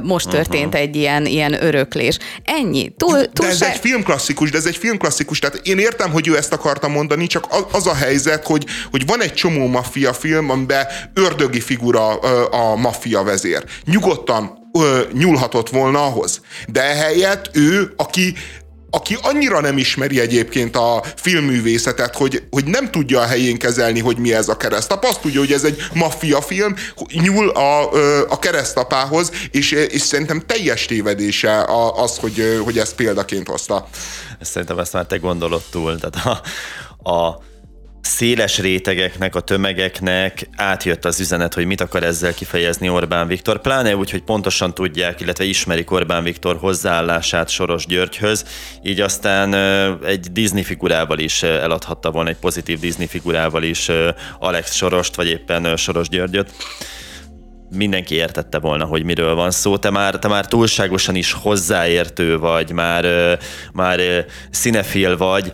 most történt uh-huh. egy ilyen, ilyen öröklés. Ennyi. Túl, túl De ez se... egy filmklasszikus, de ez egy filmklasszikus, tehát én értem, hogy ő ezt akarta mondani, csak az a helyzet, hogy, hogy van egy csomó maffia film, amiben ördögi figura a maffia vezér. Nyugodtan nyúlhatott volna ahhoz. De ehelyett ő, aki aki annyira nem ismeri egyébként a filmművészetet, hogy, hogy nem tudja a helyén kezelni, hogy mi ez a keresztap. Azt tudja, hogy ez egy maffia film, nyúl a, a keresztapához, és, és szerintem teljes tévedése az, hogy, hogy ezt példaként hozta. Szerintem ezt már te gondolod túl. Tehát a, a széles rétegeknek, a tömegeknek átjött az üzenet, hogy mit akar ezzel kifejezni Orbán Viktor, pláne úgy, hogy pontosan tudják, illetve ismerik Orbán Viktor hozzáállását Soros Györgyhöz, így aztán egy Disney figurával is eladhatta volna, egy pozitív Disney figurával is Alex Sorost, vagy éppen Soros Györgyöt. Mindenki értette volna, hogy miről van szó. Te már, te már túlságosan is hozzáértő vagy, már, már színefil vagy,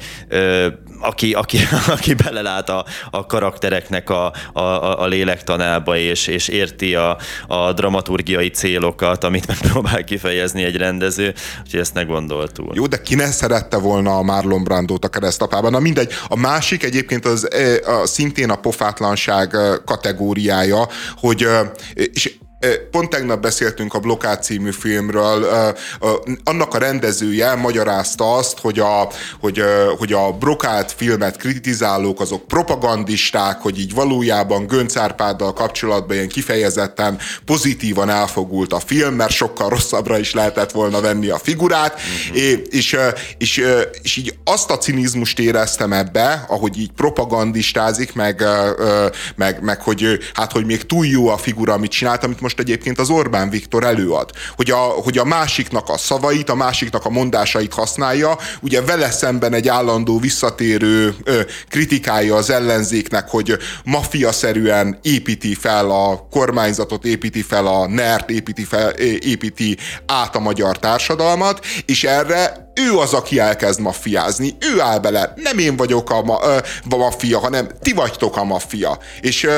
aki, aki, aki belelát a, a karaktereknek a, a, a lélektanába, és, és érti a, a dramaturgiai célokat, amit megpróbál kifejezni egy rendező, úgyhogy ezt ne gondoltuk. Jó, de ki ne szerette volna a Marlon Brandót a keresztapában? Na mindegy. A másik egyébként az a, szintén a pofátlanság kategóriája, hogy és Pont tegnap beszéltünk a Blokád című filmről, annak a rendezője magyarázta azt, hogy a, hogy, hogy a Brokád filmet kritizálók azok propagandisták, hogy így valójában Gönc Árpáddal kapcsolatban ilyen kifejezetten pozitívan elfogult a film, mert sokkal rosszabbra is lehetett volna venni a figurát, uh-huh. és, és, és így azt a cinizmust éreztem ebbe, ahogy így propagandistázik, meg, meg, meg hogy hát, hogy még túl jó a figura, amit csinált, amit most most egyébként az Orbán Viktor előad. Hogy a, hogy a másiknak a szavait, a másiknak a mondásait használja, ugye vele szemben egy állandó visszatérő ö, kritikája az ellenzéknek, hogy mafiaszerűen építi fel a kormányzatot, építi fel a NERT, építi, fel, építi át a magyar társadalmat, és erre ő az, aki elkezd maffiázni, ő áll bele, nem én vagyok a, ma, a maffia, hanem ti vagytok a maffia. És,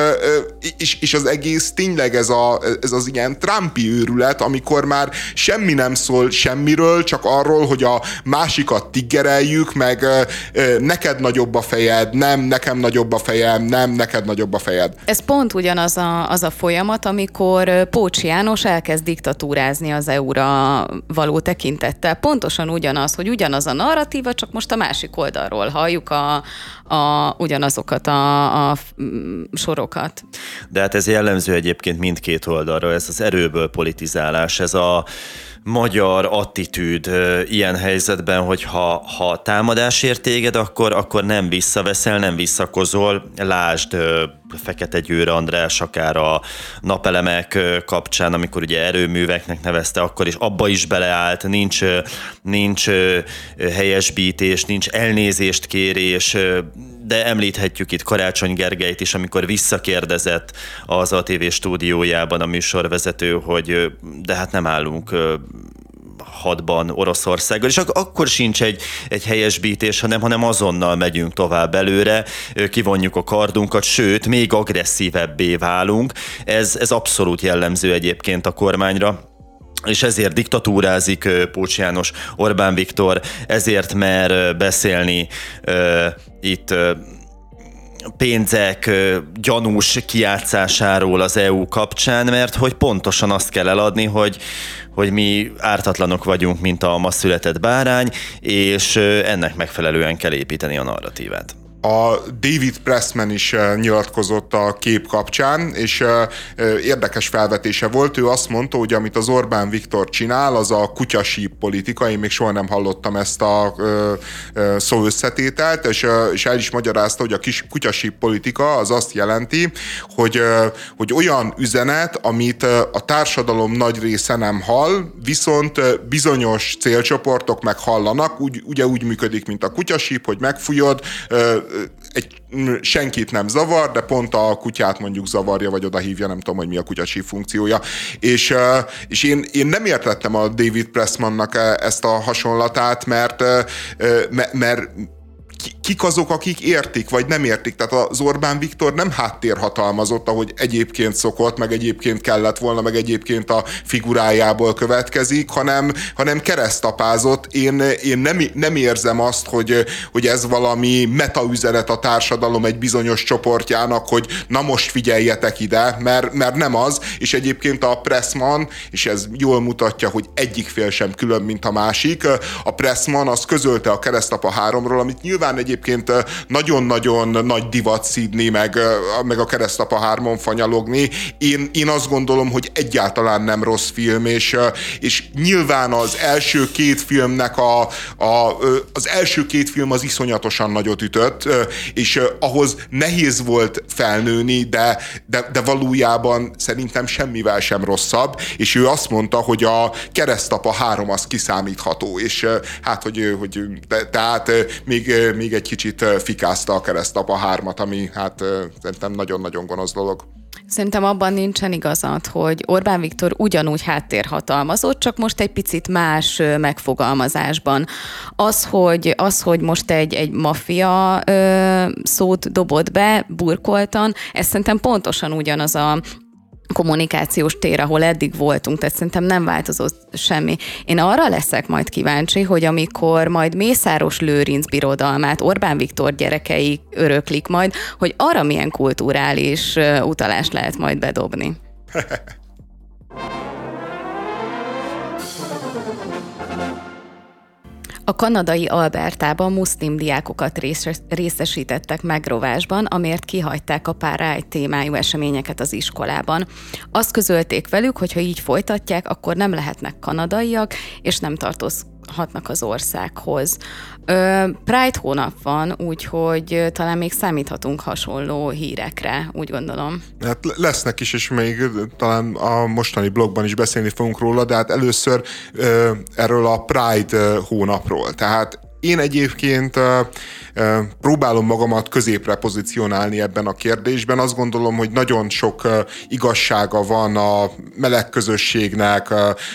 és, és az egész tényleg ez, a, ez az ilyen Trumpi őrület, amikor már semmi nem szól semmiről, csak arról, hogy a másikat tiggereljük, meg neked nagyobb a fejed, nem, nekem nagyobb a fejem, nem, neked nagyobb a fejed. Ez pont ugyanaz a, az a folyamat, amikor Pócs János elkezd diktatúrázni az EU-ra való tekintettel. Pontosan ugyanaz az, hogy ugyanaz a narratíva, csak most a másik oldalról halljuk a, a, ugyanazokat a, a sorokat. De hát ez jellemző egyébként mindkét oldalra, ez az erőből politizálás, ez a magyar attitűd ilyen helyzetben, hogy ha, ha támadás ér téged, akkor, akkor nem visszaveszel, nem visszakozol. Lásd Fekete Győr András, akár a napelemek kapcsán, amikor ugye erőműveknek nevezte, akkor is abba is beleállt, nincs, nincs helyesbítés, nincs elnézést kérés, de említhetjük itt Karácsony Gergelyt is, amikor visszakérdezett az ATV stúdiójában a műsorvezető, hogy de hát nem állunk hadban Oroszországgal, és ak- akkor sincs egy, egy helyesbítés, hanem, hanem azonnal megyünk tovább előre, kivonjuk a kardunkat, sőt, még agresszívebbé válunk. Ez, ez abszolút jellemző egyébként a kormányra és ezért diktatúrázik Pócs János, Orbán Viktor, ezért mer beszélni uh, itt uh, pénzek gyanús kiátszásáról az EU kapcsán, mert hogy pontosan azt kell eladni, hogy, hogy mi ártatlanok vagyunk, mint a ma született bárány, és ennek megfelelően kell építeni a narratívát a David Pressman is eh, nyilatkozott a kép kapcsán, és eh, eh, érdekes felvetése volt. Ő azt mondta, hogy amit az Orbán Viktor csinál, az a kutyasíp politika. Én még soha nem hallottam ezt a szó összetételt, és, el is magyarázta, hogy a kis kutyasíp politika az azt jelenti, hogy, hogy olyan üzenet, amit a társadalom nagy része nem hall, viszont bizonyos célcsoportok meg hallanak, úgy, ugye úgy működik, mint a kutyasíp, hogy megfújod, egy, senkit nem zavar, de pont a kutyát mondjuk zavarja, vagy oda hívja, nem tudom, hogy mi a kutyasi funkciója. És, és én, én nem értettem a David Pressmannak ezt a hasonlatát, mert, mert kik azok, akik értik, vagy nem értik. Tehát az Orbán Viktor nem háttérhatalmazott, ahogy egyébként szokott, meg egyébként kellett volna, meg egyébként a figurájából következik, hanem, hanem keresztapázott. Én, én nem, nem érzem azt, hogy, hogy ez valami metaüzenet a társadalom egy bizonyos csoportjának, hogy na most figyeljetek ide, mert, mert nem az, és egyébként a Pressman, és ez jól mutatja, hogy egyik fél sem külön, mint a másik, a Pressman az közölte a keresztapa háromról, amit nyilván egy egyébként nagyon-nagyon nagy divat szídni, meg, meg a keresztapa hármon fanyalogni. Én, én azt gondolom, hogy egyáltalán nem rossz film, és, és nyilván az első két filmnek a, a, az első két film az iszonyatosan nagyot ütött, és ahhoz nehéz volt felnőni, de, de, de valójában szerintem semmivel sem rosszabb, és ő azt mondta, hogy a keresztapa három az kiszámítható, és hát, hogy, hogy tehát még, még egy kicsit fikázta a keresztapa hármat, ami hát szerintem nagyon-nagyon gonosz dolog. Szerintem abban nincsen igazad, hogy Orbán Viktor ugyanúgy háttérhatalmazott, csak most egy picit más megfogalmazásban. Az, hogy, az, hogy most egy, egy maffia ö, szót dobott be burkoltan, ez szerintem pontosan ugyanaz a kommunikációs tér, ahol eddig voltunk, tehát szerintem nem változott semmi. Én arra leszek majd kíváncsi, hogy amikor majd Mészáros Lőrinc birodalmát Orbán Viktor gyerekei öröklik majd, hogy arra milyen kulturális utalást lehet majd bedobni. A kanadai Albertában muszlim diákokat részesítettek megrovásban, amért kihagyták a Pride témájú eseményeket az iskolában. Azt közölték velük, hogy ha így folytatják, akkor nem lehetnek kanadaiak, és nem tartoz, hatnak az országhoz. Pride hónap van, úgyhogy talán még számíthatunk hasonló hírekre, úgy gondolom. Hát lesznek is, és még talán a mostani blogban is beszélni fogunk róla, de hát először erről a Pride hónapról. Tehát én egyébként próbálom magamat középre pozícionálni ebben a kérdésben. Azt gondolom, hogy nagyon sok igazsága van a meleg közösségnek,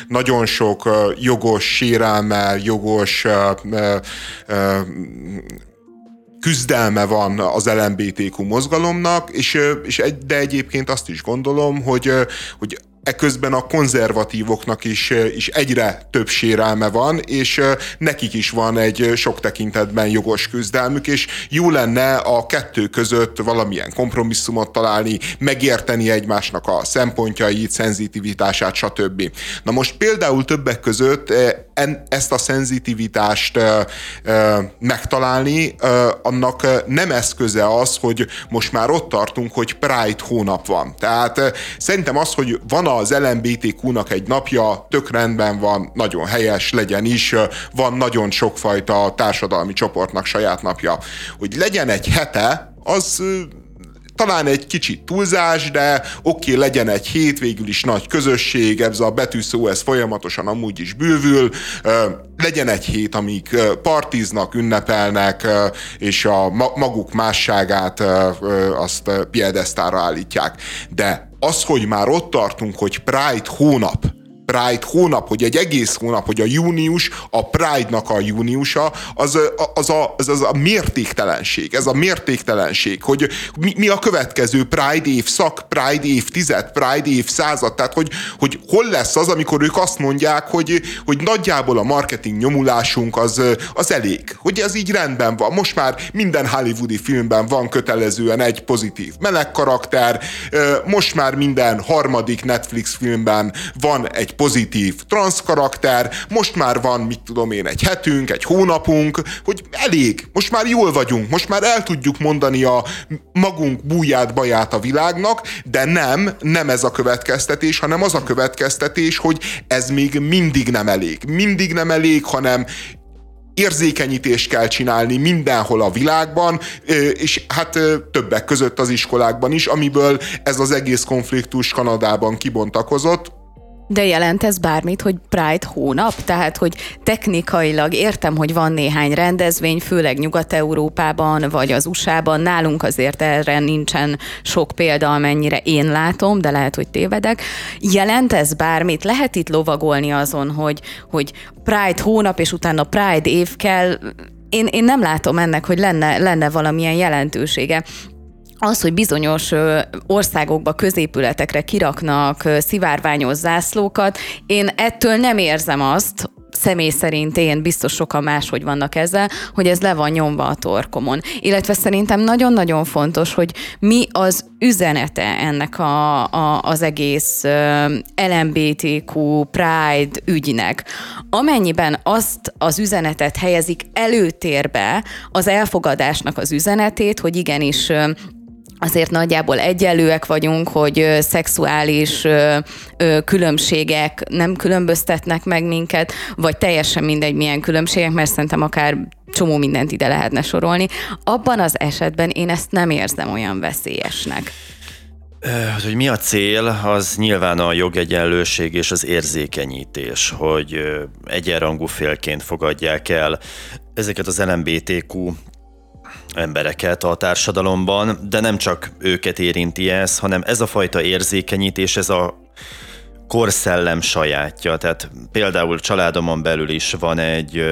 nagyon sok jogos sérelme, jogos küzdelme van az LMBTQ mozgalomnak, és, és egy, de egyébként azt is gondolom, hogy, hogy Eközben a konzervatívoknak is, is egyre több sérelme van, és nekik is van egy sok tekintetben jogos küzdelmük, és jó lenne a kettő között valamilyen kompromisszumot találni, megérteni egymásnak a szempontjait, szenzitivitását, stb. Na most például többek között ezt a szenzitivitást megtalálni, annak nem eszköze az, hogy most már ott tartunk, hogy Pride hónap van. Tehát szerintem az, hogy van az LMBTQ-nak egy napja, tök rendben van, nagyon helyes, legyen is, van nagyon sokfajta társadalmi csoportnak saját napja. Hogy legyen egy hete, az talán egy kicsit túlzás, de oké, okay, legyen egy hét, végül is nagy közösség, ez a betűszó, ez folyamatosan amúgy is bővül, legyen egy hét, amíg partiznak, ünnepelnek, és a maguk másságát azt piedesztára állítják. De az, hogy már ott tartunk, hogy Pride hónap, Pride hónap, hogy egy egész hónap, hogy a június, a Pride-nak a júniusa, az, az, a, az, az a mértéktelenség, ez a mértéktelenség, hogy mi, mi a következő Pride évszak, Pride évtized, Pride évszázad, tehát hogy, hogy hol lesz az, amikor ők azt mondják, hogy, hogy nagyjából a marketing nyomulásunk az, az elég, hogy ez így rendben van. Most már minden hollywoodi filmben van kötelezően egy pozitív meleg karakter, most már minden harmadik Netflix filmben van egy pozitív transz karakter, most már van, mit tudom én, egy hetünk, egy hónapunk, hogy elég, most már jól vagyunk, most már el tudjuk mondani a magunk búját, baját a világnak, de nem, nem ez a következtetés, hanem az a következtetés, hogy ez még mindig nem elég. Mindig nem elég, hanem érzékenyítést kell csinálni mindenhol a világban, és hát többek között az iskolákban is, amiből ez az egész konfliktus Kanadában kibontakozott de jelent ez bármit, hogy Pride hónap? Tehát, hogy technikailag értem, hogy van néhány rendezvény, főleg Nyugat-Európában vagy az USA-ban, nálunk azért erre nincsen sok példa, amennyire én látom, de lehet, hogy tévedek. Jelent ez bármit? Lehet itt lovagolni azon, hogy, hogy Pride hónap, és utána Pride év kell, én, én nem látom ennek, hogy lenne, lenne valamilyen jelentősége az, hogy bizonyos országokba, középületekre kiraknak szivárványos zászlókat, én ettől nem érzem azt, személy szerint én biztos sokan máshogy vannak ezzel, hogy ez le van nyomva a torkomon. Illetve szerintem nagyon-nagyon fontos, hogy mi az üzenete ennek a, a, az egész LMBTQ Pride ügynek. Amennyiben azt az üzenetet helyezik előtérbe, az elfogadásnak az üzenetét, hogy igenis azért nagyjából egyenlőek vagyunk, hogy szexuális különbségek nem különböztetnek meg minket, vagy teljesen mindegy milyen különbségek, mert szerintem akár csomó mindent ide lehetne sorolni. Abban az esetben én ezt nem érzem olyan veszélyesnek. Az, hogy mi a cél, az nyilván a jogegyenlőség és az érzékenyítés, hogy egyenrangú félként fogadják el ezeket az LMBTQ embereket a társadalomban, de nem csak őket érinti ez, hanem ez a fajta érzékenyítés, ez a korszellem sajátja. Tehát például családomon belül is van egy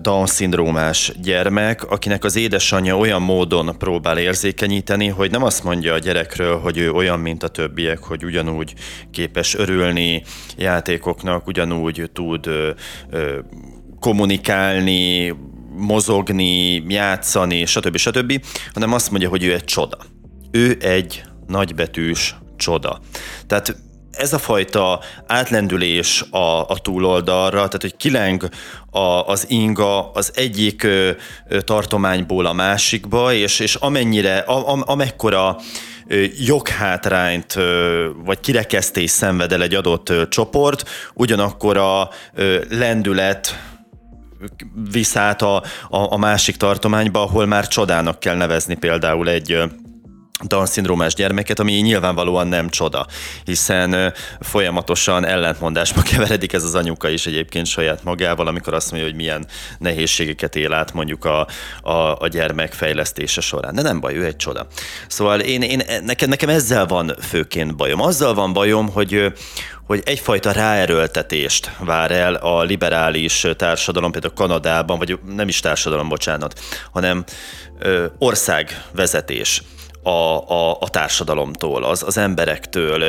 Down-szindrómás gyermek, akinek az édesanyja olyan módon próbál érzékenyíteni, hogy nem azt mondja a gyerekről, hogy ő olyan, mint a többiek, hogy ugyanúgy képes örülni játékoknak, ugyanúgy tud ö, ö, kommunikálni, mozogni, játszani, stb. stb., hanem azt mondja, hogy ő egy csoda. Ő egy nagybetűs csoda. Tehát ez a fajta átlendülés a, a túloldalra, tehát hogy kileng a, az inga az egyik ö, ö, tartományból a másikba, és, és amennyire, a, a, amekkora joghátrányt vagy kirekesztés szenved el egy adott csoport, ugyanakkor a lendület visz át a, a, a másik tartományba, ahol már csodának kell nevezni például egy Down-szindrómás gyermeket, ami nyilvánvalóan nem csoda, hiszen folyamatosan ellentmondásba keveredik ez az anyuka is egyébként saját magával, amikor azt mondja, hogy milyen nehézségeket él át mondjuk a, a, a gyermek fejlesztése során. De nem baj, ő egy csoda. Szóval én, én nekem, nekem ezzel van főként bajom. Azzal van bajom, hogy hogy egyfajta ráerőltetést vár el a liberális társadalom, például Kanadában, vagy nem is társadalom, bocsánat, hanem ö, országvezetés a, a, a társadalomtól, az, az emberektől.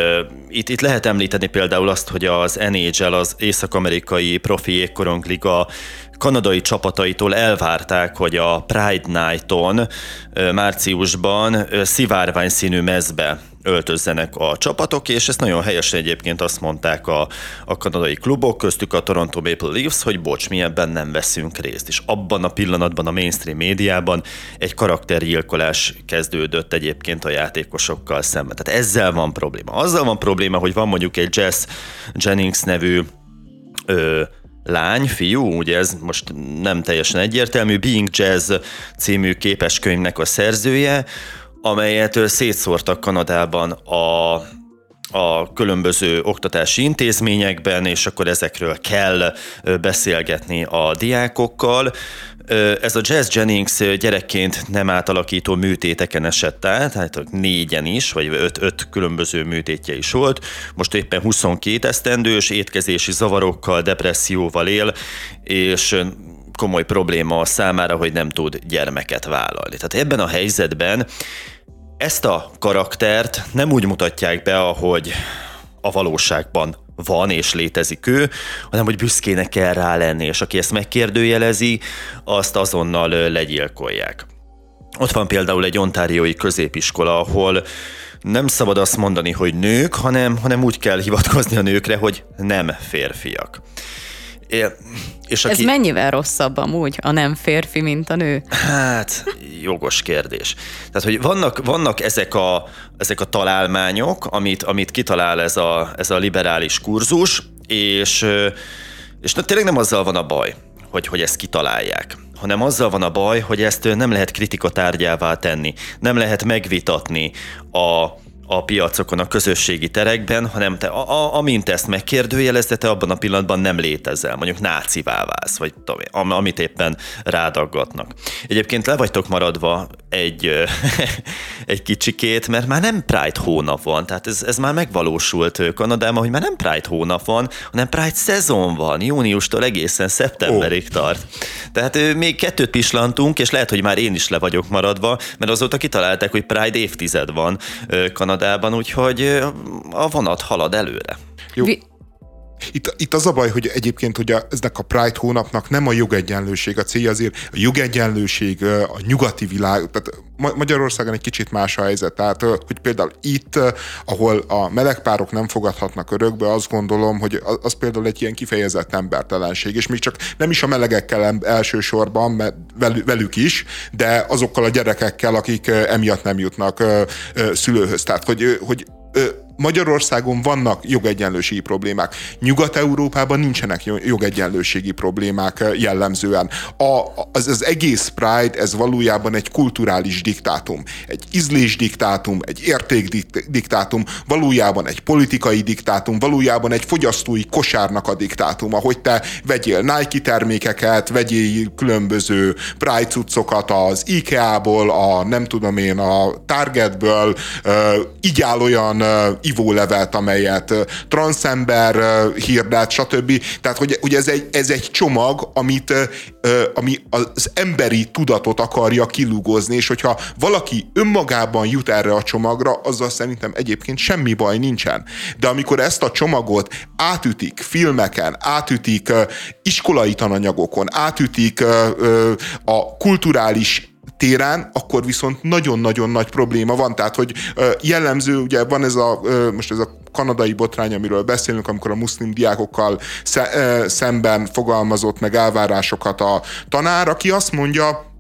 Itt, itt lehet említeni például azt, hogy az NHL, az Észak-Amerikai Profi Jégkorongliga kanadai csapataitól elvárták, hogy a Pride Night-on márciusban szivárvány színű mezbe öltözzenek a csapatok, és ezt nagyon helyesen egyébként azt mondták a, a kanadai klubok, köztük a Toronto Maple Leafs, hogy bocs, mi ebben nem veszünk részt. És abban a pillanatban a mainstream médiában egy karaktergyilkolás kezdődött egyébként a játékosokkal szemben. Tehát ezzel van probléma. Azzal van probléma, hogy van mondjuk egy Jess Jennings nevű ö, lány, fiú, ugye ez most nem teljesen egyértelmű, Being Jazz című képeskönyvnek a szerzője, amelyet szétszórtak Kanadában a, a különböző oktatási intézményekben, és akkor ezekről kell beszélgetni a diákokkal. Ez a Jazz Jennings gyerekként nem átalakító műtéteken esett át, tehát négyen is, vagy öt, öt különböző műtétje is volt. Most éppen 22 esztendős, étkezési zavarokkal, depresszióval él, és komoly probléma a számára, hogy nem tud gyermeket vállalni. Tehát ebben a helyzetben ezt a karaktert nem úgy mutatják be, ahogy a valóságban van és létezik ő, hanem hogy büszkének kell rá lenni, és aki ezt megkérdőjelezi, azt azonnal legyilkolják. Ott van például egy ontáriói középiskola, ahol nem szabad azt mondani, hogy nők, hanem, hanem úgy kell hivatkozni a nőkre, hogy nem férfiak. És aki... Ez mennyivel rosszabb amúgy, a nem férfi, mint a nő? Hát, jogos kérdés. Tehát, hogy vannak, vannak ezek, a, ezek a találmányok, amit, amit kitalál ez a, ez a liberális kurzus, és, és tényleg nem azzal van a baj, hogy, hogy ezt kitalálják hanem azzal van a baj, hogy ezt nem lehet kritika tárgyává tenni, nem lehet megvitatni a, a piacokon, a közösségi terekben, hanem te, a, a, amint ezt megkérdőjelezte, te abban a pillanatban nem létezel, mondjuk nácivá válsz, vagy tudom, amit éppen rádaggatnak. Egyébként le vagytok maradva egy, egy kicsikét, mert már nem Pride hónap van, tehát ez, ez már megvalósult Kanadában, hogy már nem Pride hónap van, hanem Pride szezon van, júniustól egészen szeptemberig oh. tart. Tehát még kettőt pislantunk, és lehet, hogy már én is le vagyok maradva, mert azóta kitalálták, hogy Pride évtized van Kanadában, Kanadában, úgyhogy a vonat halad előre. Jó. Vi- itt, itt az a baj, hogy egyébként hogy eznek a Pride hónapnak nem a jogegyenlőség a célja, azért a jogegyenlőség, a nyugati világ, tehát Magyarországon egy kicsit más a helyzet. Tehát, hogy például itt, ahol a melegpárok nem fogadhatnak örökbe, azt gondolom, hogy az például egy ilyen kifejezett embertelenség, és még csak nem is a melegekkel elsősorban, mert velük is, de azokkal a gyerekekkel, akik emiatt nem jutnak szülőhöz. Tehát, hogy, hogy Magyarországon vannak jogegyenlőségi problémák. Nyugat-Európában nincsenek jogegyenlőségi problémák eh, jellemzően. A, az, az egész Pride, ez valójában egy kulturális diktátum. Egy ízlés diktátum, egy értékdiktátum, valójában egy politikai diktátum, valójában egy fogyasztói kosárnak a diktátum, ahogy te vegyél Nike termékeket, vegyél különböző Pride cuccokat az IKEA-ból, a nem tudom én, a Targetből, így áll olyan ivólevet, amelyet transzember hirdet, stb. Tehát, hogy ugye ez egy, ez egy csomag, amit, ami az emberi tudatot akarja kilúgozni, és hogyha valaki önmagában jut erre a csomagra, azzal szerintem egyébként semmi baj nincsen. De amikor ezt a csomagot átütik filmeken, átütik iskolai tananyagokon, átütik a kulturális téren, akkor viszont nagyon-nagyon nagy probléma van. Tehát, hogy jellemző, ugye van ez a, most ez a kanadai botrány, amiről beszélünk, amikor a muszlim diákokkal szemben fogalmazott meg elvárásokat a tanár, aki azt mondja,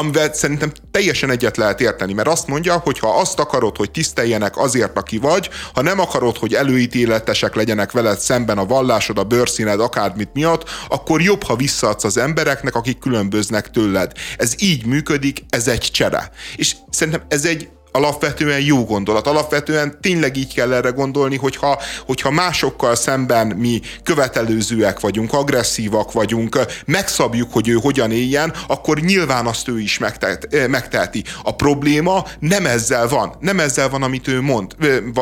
amivel szerintem teljesen egyet lehet érteni, mert azt mondja, hogy ha azt akarod, hogy tiszteljenek azért, aki vagy, ha nem akarod, hogy előítéletesek legyenek veled szemben a vallásod, a bőrszíned, akármit miatt, akkor jobb, ha visszaadsz az embereknek, akik különböznek tőled. Ez így működik, ez egy csere. És szerintem ez egy alapvetően jó gondolat. Alapvetően tényleg így kell erre gondolni, hogyha, hogyha másokkal szemben mi követelőzőek vagyunk, agresszívak vagyunk, megszabjuk, hogy ő hogyan éljen, akkor nyilván azt ő is megtehet, megteheti. A probléma nem ezzel van, nem ezzel van, amit ő mond,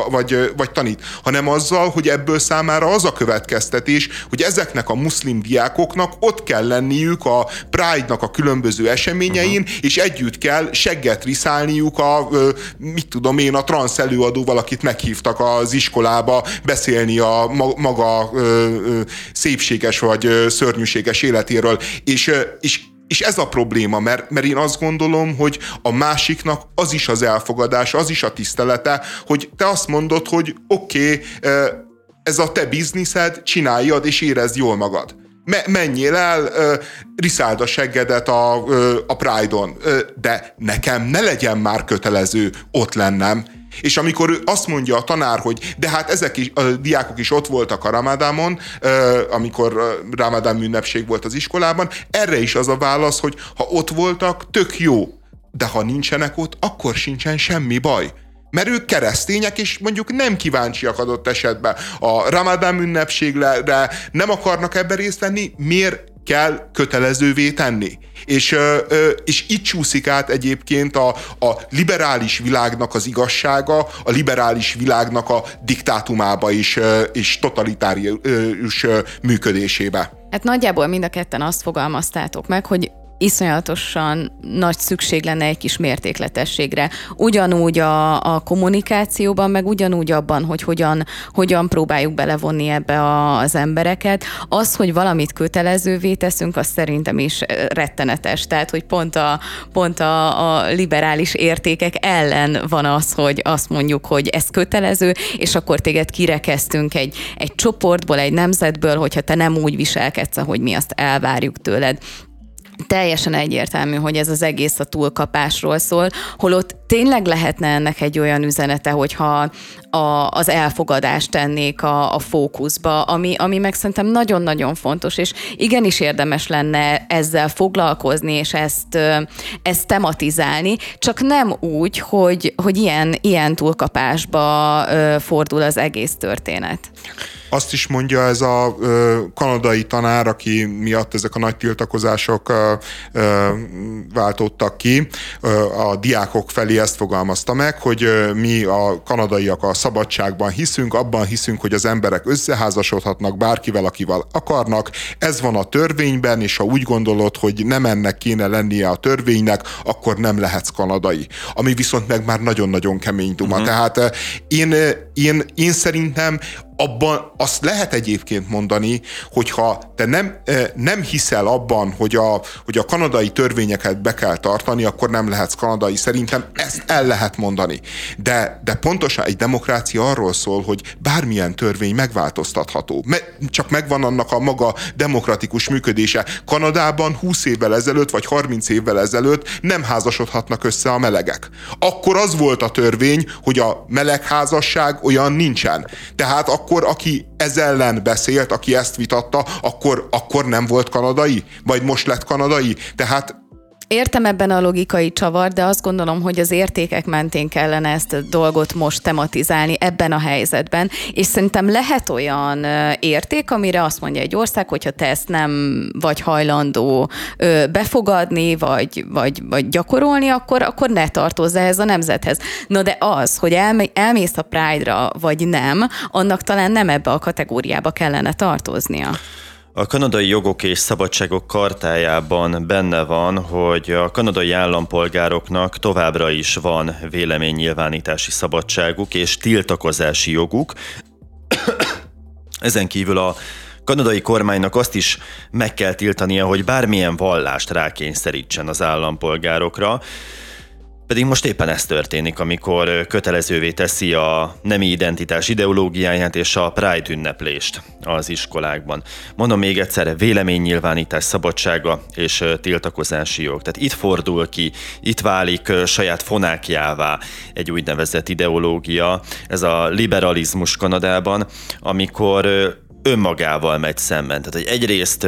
vagy, vagy tanít, hanem azzal, hogy ebből számára az a következtetés, hogy ezeknek a muszlim diákoknak ott kell lenniük a Pride-nak a különböző eseményein, uh-huh. és együtt kell segget riszálniuk a mit tudom én, a transz előadóval, akit meghívtak az iskolába beszélni a maga ö, ö, szépséges vagy szörnyűséges életéről, és, és és ez a probléma, mert, mert én azt gondolom, hogy a másiknak az is az elfogadás, az is a tisztelete, hogy te azt mondod, hogy oké, okay, ez a te bizniszed, csináljad és érezd jól magad me- menjél el, uh, riszáld a seggedet a, uh, a Pride-on, uh, de nekem ne legyen már kötelező ott lennem. És amikor azt mondja a tanár, hogy de hát ezek is, a diákok is ott voltak a Ramadámon, amikor Ramadán ünnepség volt az iskolában, erre is az a válasz, hogy ha ott voltak, tök jó, de ha nincsenek ott, akkor sincsen semmi baj mert ők keresztények, és mondjuk nem kíváncsiak adott esetben a Ramadán ünnepségre, nem akarnak ebbe részt venni, miért kell kötelezővé tenni. És, és itt csúszik át egyébként a, a liberális világnak az igazsága, a liberális világnak a diktátumába is, és totalitárius működésébe. Hát nagyjából mind a ketten azt fogalmaztátok meg, hogy iszonyatosan nagy szükség lenne egy kis mértékletességre. Ugyanúgy a, a kommunikációban, meg ugyanúgy abban, hogy hogyan, hogyan próbáljuk belevonni ebbe a, az embereket. Az, hogy valamit kötelezővé teszünk, az szerintem is rettenetes. Tehát, hogy pont a, pont a, a liberális értékek ellen van az, hogy azt mondjuk, hogy ez kötelező, és akkor téged kirekeztünk egy, egy csoportból, egy nemzetből, hogyha te nem úgy viselkedsz, ahogy mi azt elvárjuk tőled teljesen egyértelmű, hogy ez az egész a túlkapásról szól, holott tényleg lehetne ennek egy olyan üzenete, hogyha a, az elfogadást tennék a, a fókuszba, ami, ami meg szerintem nagyon-nagyon fontos, és igenis érdemes lenne ezzel foglalkozni, és ezt, ezt tematizálni, csak nem úgy, hogy, hogy ilyen, ilyen túlkapásba fordul az egész történet. Azt is mondja ez a ö, kanadai tanár, aki miatt ezek a nagy tiltakozások ö, ö, váltottak ki, ö, a diákok felé ezt fogalmazta meg, hogy ö, mi a kanadaiak a szabadságban hiszünk, abban hiszünk, hogy az emberek összeházasodhatnak bárkivel, akivel akarnak. Ez van a törvényben, és ha úgy gondolod, hogy nem ennek kéne lennie a törvénynek, akkor nem lehetsz kanadai. Ami viszont meg már nagyon-nagyon kemény duma. Uh-huh. Tehát én, én, én szerintem abban azt lehet egyébként mondani, hogyha te nem, nem hiszel abban, hogy a, hogy a kanadai törvényeket be kell tartani, akkor nem lehetsz kanadai. Szerintem ezt el lehet mondani. De, de pontosan egy demokrácia arról szól, hogy bármilyen törvény megváltoztatható. Me, csak megvan annak a maga demokratikus működése. Kanadában 20 évvel ezelőtt, vagy 30 évvel ezelőtt nem házasodhatnak össze a melegek. Akkor az volt a törvény, hogy a melegházasság olyan nincsen. Tehát akkor aki ez ellen beszélt, aki ezt vitatta, akkor, akkor nem volt kanadai? Vagy most lett kanadai? Tehát Értem ebben a logikai csavar, de azt gondolom, hogy az értékek mentén kellene ezt a dolgot most tematizálni ebben a helyzetben, és szerintem lehet olyan érték, amire azt mondja egy ország, hogyha te ezt nem vagy hajlandó befogadni, vagy, vagy, vagy gyakorolni, akkor, akkor ne tartozz ehhez a nemzethez. Na de az, hogy elmész a Pride-ra, vagy nem, annak talán nem ebbe a kategóriába kellene tartoznia. A kanadai jogok és szabadságok kartájában benne van, hogy a kanadai állampolgároknak továbbra is van véleménynyilvánítási szabadságuk és tiltakozási joguk. Ezen kívül a kanadai kormánynak azt is meg kell tiltania, hogy bármilyen vallást rákényszerítsen az állampolgárokra. Pedig most éppen ez történik, amikor kötelezővé teszi a nemi identitás ideológiáját és a Pride ünneplést az iskolákban. Mondom még egyszer, véleménynyilvánítás szabadsága és tiltakozási jog. Tehát itt fordul ki, itt válik saját fonákjává egy úgynevezett ideológia, ez a liberalizmus Kanadában, amikor önmagával megy szemben. Tehát, hogy egyrészt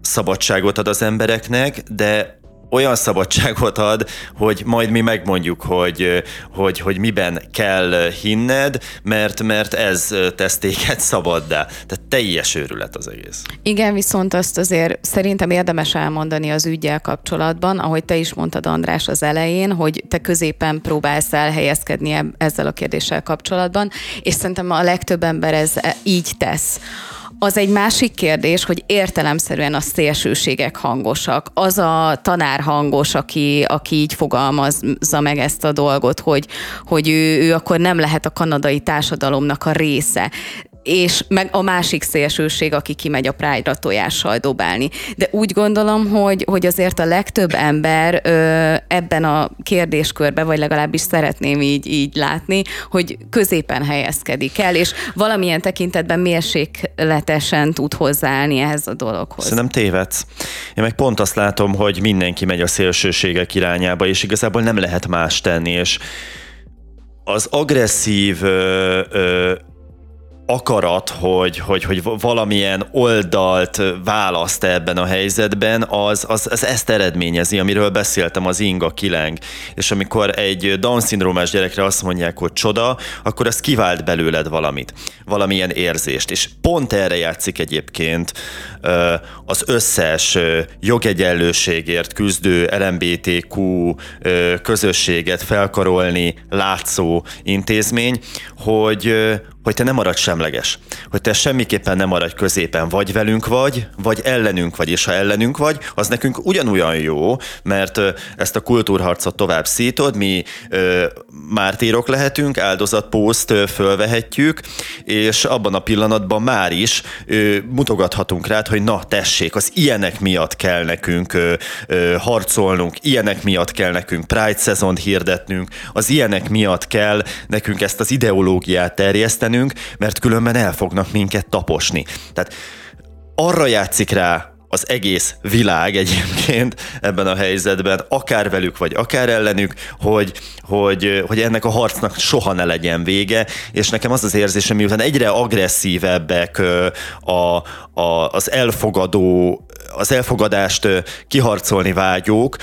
szabadságot ad az embereknek, de olyan szabadságot ad, hogy majd mi megmondjuk, hogy, hogy, hogy miben kell hinned, mert, mert ez tesz téged szabaddá. Tehát teljes őrület az egész. Igen, viszont azt azért szerintem érdemes elmondani az ügyel kapcsolatban, ahogy te is mondtad András az elején, hogy te középen próbálsz elhelyezkedni ezzel a kérdéssel kapcsolatban, és szerintem a legtöbb ember ez e, így tesz. Az egy másik kérdés, hogy értelemszerűen a szélsőségek hangosak. Az a tanár hangos, aki, aki így fogalmazza meg ezt a dolgot, hogy, hogy ő, ő akkor nem lehet a kanadai társadalomnak a része és meg a másik szélsőség, aki kimegy a Pride-ra tojással dobálni. De úgy gondolom, hogy, hogy azért a legtöbb ember ö, ebben a kérdéskörben, vagy legalábbis szeretném így, így látni, hogy középen helyezkedik el, és valamilyen tekintetben mérsékletesen tud hozzáállni ehhez a dologhoz. Szerintem tévedsz. Én meg pont azt látom, hogy mindenki megy a szélsőségek irányába, és igazából nem lehet más tenni, és az agresszív ö, ö, akarat, hogy, hogy, hogy valamilyen oldalt választ ebben a helyzetben, az, az, az ezt eredményezi, amiről beszéltem, az Inga Kileng. És amikor egy Down-szindrómás gyerekre azt mondják, hogy csoda, akkor az kivált belőled valamit, valamilyen érzést. És pont erre játszik egyébként az összes jogegyenlőségért küzdő LMBTQ közösséget felkarolni látszó intézmény, hogy, hogy te nem maradj semleges, hogy te semmiképpen nem maradj középen, vagy velünk vagy, vagy ellenünk vagy, és ha ellenünk vagy, az nekünk ugyanolyan jó, mert ezt a kultúrharcot tovább szítod, mi ö, mártírok lehetünk, áldozatpószt fölvehetjük, és abban a pillanatban már is ö, mutogathatunk rád, hogy na tessék, az ilyenek miatt kell nekünk ö, ö, harcolnunk, ilyenek miatt kell nekünk Pride szezont hirdetnünk, az ilyenek miatt kell nekünk ezt az ideológiát terjesztenünk, lennünk, mert különben el fognak minket taposni. Tehát arra játszik rá az egész világ egyébként ebben a helyzetben, akár velük, vagy akár ellenük, hogy, hogy, hogy ennek a harcnak soha ne legyen vége, és nekem az az érzésem, miután egyre agresszívebbek a, a, az elfogadó, az elfogadást kiharcolni vágyók,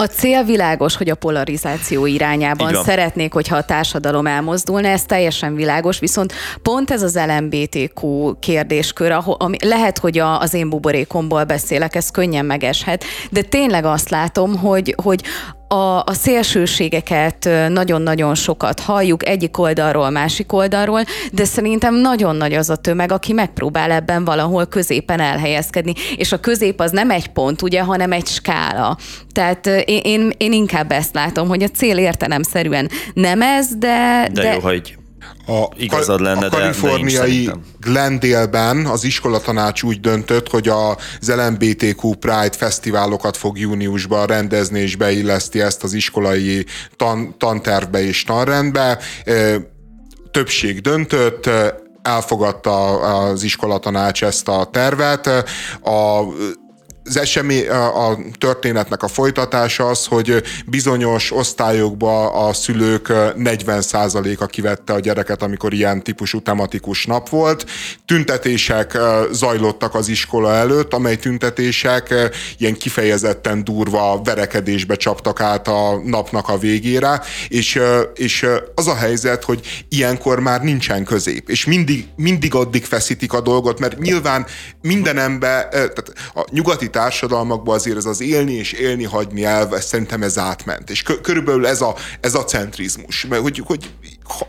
a cél világos, hogy a polarizáció irányában szeretnék, hogyha a társadalom elmozdulna, ez teljesen világos, viszont pont ez az LMBTQ kérdéskör, ahol, ami, lehet, hogy a, az én buborékomból beszélek, ez könnyen megeshet, de tényleg azt látom, hogy, hogy a, a szélsőségeket nagyon-nagyon sokat halljuk egyik oldalról, másik oldalról, de szerintem nagyon nagy az a tömeg, aki megpróbál ebben valahol középen elhelyezkedni. És a közép az nem egy pont, ugye, hanem egy skála. Tehát én, én, én inkább ezt látom, hogy a cél értelemszerűen nem ez, de... De, de jó, hogy a, igazad lenne, a kaliforniai de, de Glendale-ben az iskolatanács úgy döntött, hogy az LMBTQ Pride fesztiválokat fog júniusban rendezni, és beilleszti ezt az iskolai tan, tantervbe és tanrendbe. Többség döntött, elfogadta az iskolatanács ezt a tervet. A az esemény, a történetnek a folytatása az, hogy bizonyos osztályokba a szülők 40%-a kivette a gyereket, amikor ilyen típusú tematikus nap volt. Tüntetések zajlottak az iskola előtt, amely tüntetések ilyen kifejezetten durva verekedésbe csaptak át a napnak a végére, és, és az a helyzet, hogy ilyenkor már nincsen közép, és mindig, mindig addig feszítik a dolgot, mert nyilván minden ember, tehát a nyugati társadalmakban azért ez az élni és élni hagyni elve, szerintem ez átment. És körülbelül ez a, ez a centrizmus, mert hogy, hogy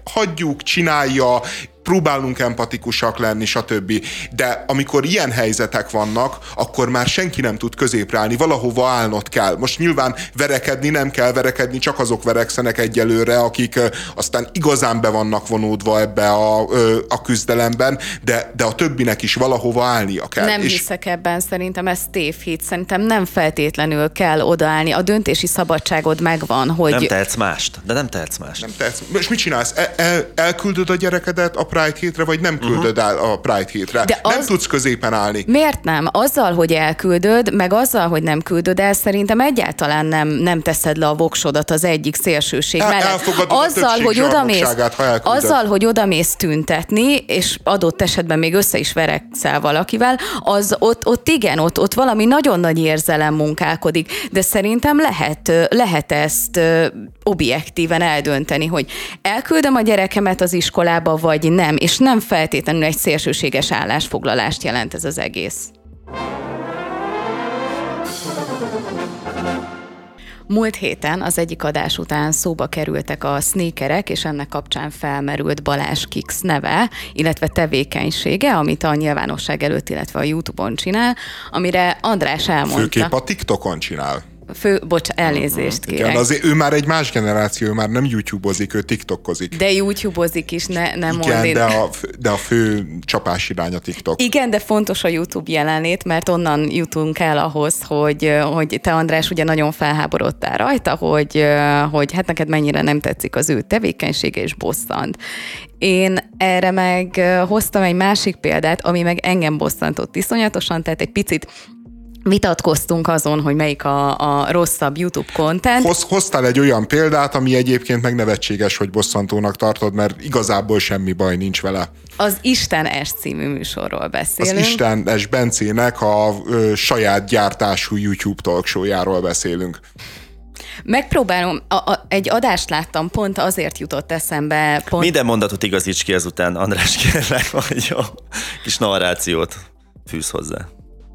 hagyjuk, csinálja, próbálunk empatikusak lenni, stb. De amikor ilyen helyzetek vannak, akkor már senki nem tud középre állni, valahova állnod kell. Most nyilván verekedni nem kell verekedni, csak azok verekszenek egyelőre, akik aztán igazán be vannak vonódva ebbe a, a küzdelemben, de, de a többinek is valahova állnia kell. Nem és... hiszek ebben, szerintem ez tévhit, szerintem nem feltétlenül kell odaállni, a döntési szabadságod megvan, hogy... Nem tehetsz mást, de nem tehetsz mást. Nem tehetsz. És mit csinálsz? El, el, elküldöd a gyerekedet a Pride hétre, vagy nem küldöd uh-huh. el a Pride hétre. De nem az... tudsz középen állni. Miért nem? Azzal, hogy elküldöd, meg azzal, hogy nem küldöd el, szerintem egyáltalán nem, nem teszed le a voksodat az egyik szélsőség el, mellett. Azzal, hogy odamész, azzal, hogy odamész tüntetni, és adott esetben még össze is verekszel valakivel, az ott, ott igen, ott, ott valami nagyon nagy érzelem munkálkodik, de szerintem lehet, lehet ezt objektíven eldönteni, hogy elküldöm a gyerekemet az iskolába, vagy nem, és nem feltétlenül egy szélsőséges állásfoglalást jelent ez az egész. Múlt héten az egyik adás után szóba kerültek a sneakerek, és ennek kapcsán felmerült Balázs Kix neve, illetve tevékenysége, amit a nyilvánosság előtt, illetve a YouTube-on csinál, amire András elmondta. Főképp a TikTokon csinál fő, bocs, elnézést kérek. Igen, azért ő már egy más generáció, ő már nem YouTube-ozik, ő TikTokozik. De YouTube-ozik is, ne, nem Igen, mond de a, de a fő csapás irány a TikTok. Igen, de fontos a YouTube jelenlét, mert onnan jutunk el ahhoz, hogy, hogy te András ugye nagyon felháborodtál rajta, hogy, hogy hát neked mennyire nem tetszik az ő tevékenysége és bosszant. Én erre meg hoztam egy másik példát, ami meg engem bosszantott iszonyatosan, tehát egy picit vitatkoztunk azon, hogy melyik a, a rosszabb YouTube content. Hoz, hoztál egy olyan példát, ami egyébként meg nevetséges, hogy bosszantónak tartod, mert igazából semmi baj nincs vele. Az Isten S című műsorról beszélünk. Az Isten S Bencének a ö, saját gyártású YouTube talkshow beszélünk. Megpróbálom, a, a, egy adást láttam, pont azért jutott eszembe. Pont... Minden mondatot igazíts ki ezután, András kérlek, hogy jó kis narrációt fűz hozzá.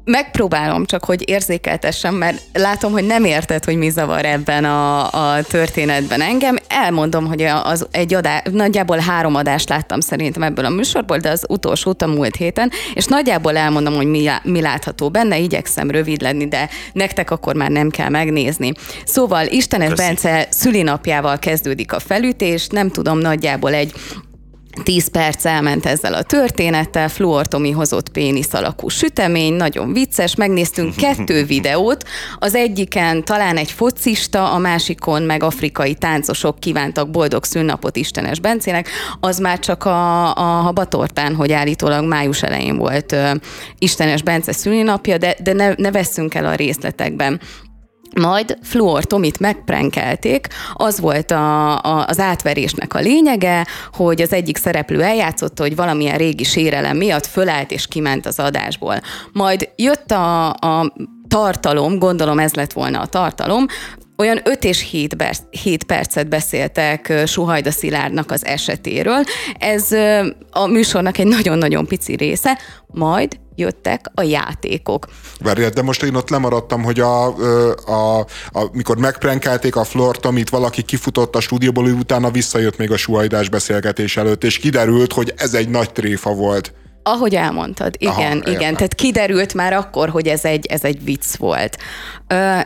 Megpróbálom csak, hogy érzékeltessem, mert látom, hogy nem érted, hogy mi zavar ebben a, a történetben engem. Elmondom, hogy az egy adás, nagyjából három adást láttam szerintem ebből a műsorból, de az utolsó a múlt héten, és nagyjából elmondom, hogy mi, mi látható benne, igyekszem rövid lenni, de nektek akkor már nem kell megnézni. Szóval Istenes Köszi. Bence szülinapjával kezdődik a felütés, nem tudom, nagyjából egy 10 perc elment ezzel a történettel, Fluortomi hozott pénisz alakú sütemény, nagyon vicces, megnéztünk kettő videót, az egyiken talán egy focista, a másikon meg afrikai táncosok kívántak boldog szünnapot Istenes Bencének, az már csak a, a Habatortán, hogy állítólag május elején volt ö, Istenes Bence szülinapja, de, de ne, ne vesszünk el a részletekben. Majd Fluor Tomit megprenkelték, az volt a, a, az átverésnek a lényege, hogy az egyik szereplő eljátszotta, hogy valamilyen régi sérelem miatt fölállt és kiment az adásból. Majd jött a, a tartalom, gondolom ez lett volna a tartalom, olyan 5 és 7, ber- 7 percet beszéltek Suhajda Szilárdnak az esetéről. Ez a műsornak egy nagyon-nagyon pici része, majd jöttek a játékok. Várjál, de most én ott lemaradtam, hogy a, a, a, mikor megprenkelték a flort, amit valaki kifutott a stúdióból, utána visszajött még a suhajdás beszélgetés előtt, és kiderült, hogy ez egy nagy tréfa volt. Ahogy elmondtad, igen, Aha, igen. Értem. Tehát kiderült már akkor, hogy ez egy, ez egy vicc volt.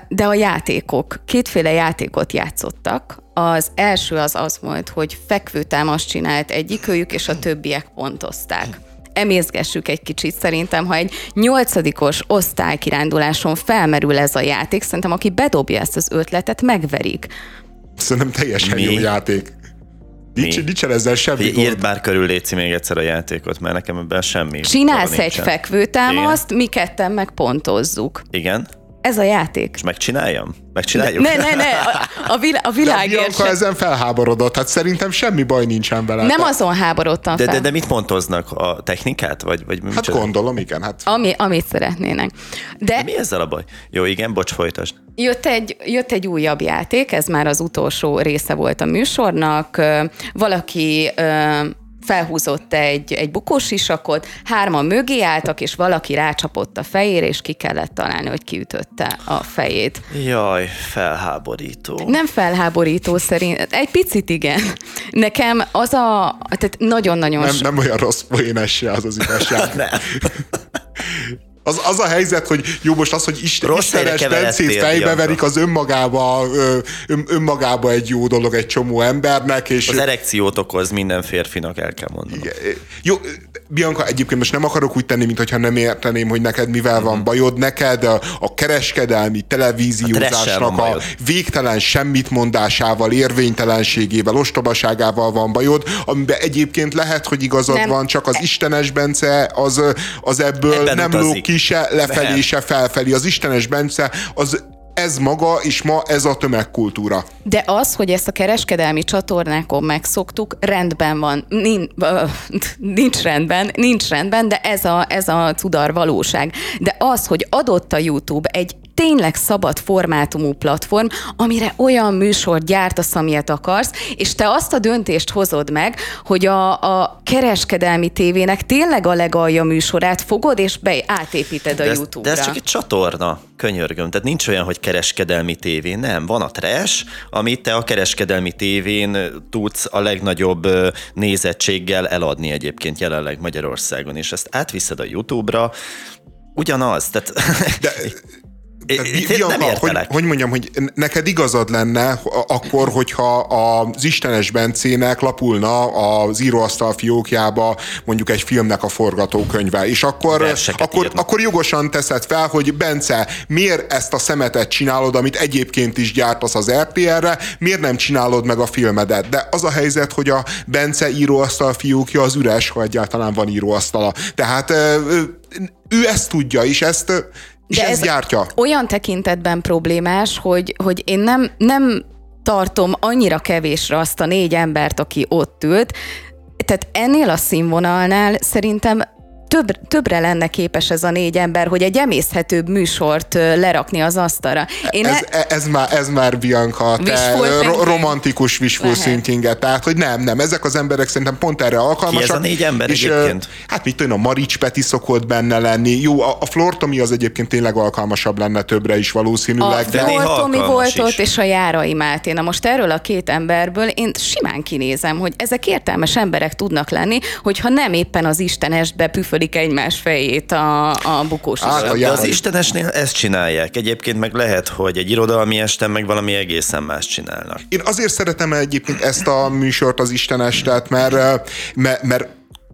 De a játékok, kétféle játékot játszottak. Az első az az volt, hogy fekvőtámaszt csinált egyikőjük, és a többiek pontozták emészgessük egy kicsit. Szerintem, ha egy nyolcadikos osztálykiránduláson felmerül ez a játék, szerintem aki bedobja ezt az ötletet, megverik. Szerintem teljesen Mi? jó játék. Nincs, nincsen ezzel semmi Írd gond. már körül Léci még egyszer a játékot, mert nekem ebben semmi. Csinálsz egy fekvőtámaszt, mi ketten megpontozzuk. Igen. Ez a játék. És megcsináljam? Megcsináljuk? Ne, ne, ne, a, a, vilá, a világért De ezen felháborodott, hát szerintem semmi baj nincsen vele. Nem azon háborodtam de, fel. De, de mit pontoznak? A technikát? Vagy, vagy hát micsoda? gondolom, igen. Hát. Ami, amit szeretnének. De, de mi ezzel a baj? Jó, igen, bocs, folytasd. Jött egy, jött egy újabb játék, ez már az utolsó része volt a műsornak. Valaki felhúzott egy, egy bukós isakot, hárman mögé álltak, és valaki rácsapott a fejére, és ki kellett találni, hogy kiütötte a fejét. Jaj, felháborító. Nem felháborító szerint, egy picit igen. Nekem az a, tehát nagyon-nagyon... Nem, nem olyan rossz poénes se az az igazság. Az, az a helyzet, hogy jó, most az, hogy Isten, Rossz Istenes Bencét fejbe verik, az önmagába, ön, önmagába egy jó dolog egy csomó embernek, és Az erekciót okoz minden férfinak, el kell mondanom. Jó, Bianca, egyébként most nem akarok úgy tenni, mintha nem érteném, hogy neked mivel Mhm. van bajod. Neked a, a kereskedelmi A televíziózásnak a bajod. végtelen semmit mondásával, érvénytelenségével, ostobaságával van bajod, amiben egyébként lehet, hogy igazad Nem. van, csak az Istenes Bence az, az ebből Ebben nem utazik. lóg ki se lefelé, Nem. se felfelé. Az Istenes Bence az ez maga, és ma ez a tömegkultúra. De az, hogy ezt a kereskedelmi csatornákon megszoktuk, rendben van. Nincs, nincs rendben, nincs rendben, de ez a, ez a tudar valóság. De az, hogy adott a YouTube egy tényleg szabad formátumú platform, amire olyan műsort gyártasz, amilyet akarsz, és te azt a döntést hozod meg, hogy a, a kereskedelmi tévének tényleg a legalja műsorát fogod, és be átépíted a De ez, YouTube-ra. de ez csak egy csatorna, könyörgöm. Tehát nincs olyan, hogy kereskedelmi tévé. Nem, van a trash, amit te a kereskedelmi tévén tudsz a legnagyobb nézettséggel eladni egyébként jelenleg Magyarországon, és ezt átviszed a YouTube-ra, ugyanaz. Tehát, De Tehát, én nem Bianca, hogy, hogy mondjam, hogy neked igazad lenne a- akkor, hogyha az Istenes Bencének lapulna az íróasztal fiókjába mondjuk egy filmnek a forgatókönyve, és akkor, akkor, írnak. akkor jogosan teszed fel, hogy Bence, miért ezt a szemetet csinálod, amit egyébként is gyártasz az RTL-re, miért nem csinálod meg a filmedet? De az a helyzet, hogy a Bence íróasztal fiókja az üres, ha egyáltalán van íróasztala. Tehát ő ezt tudja, és ezt és De ezt ez gyártja. olyan tekintetben problémás, hogy, hogy én nem, nem tartom annyira kevésre azt a négy embert, aki ott ült, tehát ennél a színvonalnál szerintem több, többre lenne képes ez a négy ember, hogy egy emészhetőbb műsort lerakni az asztalra. Én Ez, e- ez, már, ez már Bianca, te ro- thinking? romantikus wishful Lehet. thinkinget, tehát hogy nem, nem, ezek az emberek szerintem pont erre alkalmasak. Ki ez a négy ember és, egyébként? Hát mit tudom, a Marics Peti szokott benne lenni. Jó, a, a Flortomi az egyébként tényleg alkalmasabb lenne többre is a valószínűleg, de, de néha Flor Tomi alkalmas volt is. ott, és a Járai Máté. Na most erről a két emberből én simán kinézem, hogy ezek értelmes emberek tudnak lenni, hogyha nem éppen az Istenestbe püfölik egymás fejét a, a bukós De Járai- az Istenesnél ezt csinálják. Egyébként meg lehet, hogy egy irodalmi esten meg valami egészen más csinálnak. Én azért szeretem egyébként ezt a műsort, az Istenestet, mert, ö, mert, mert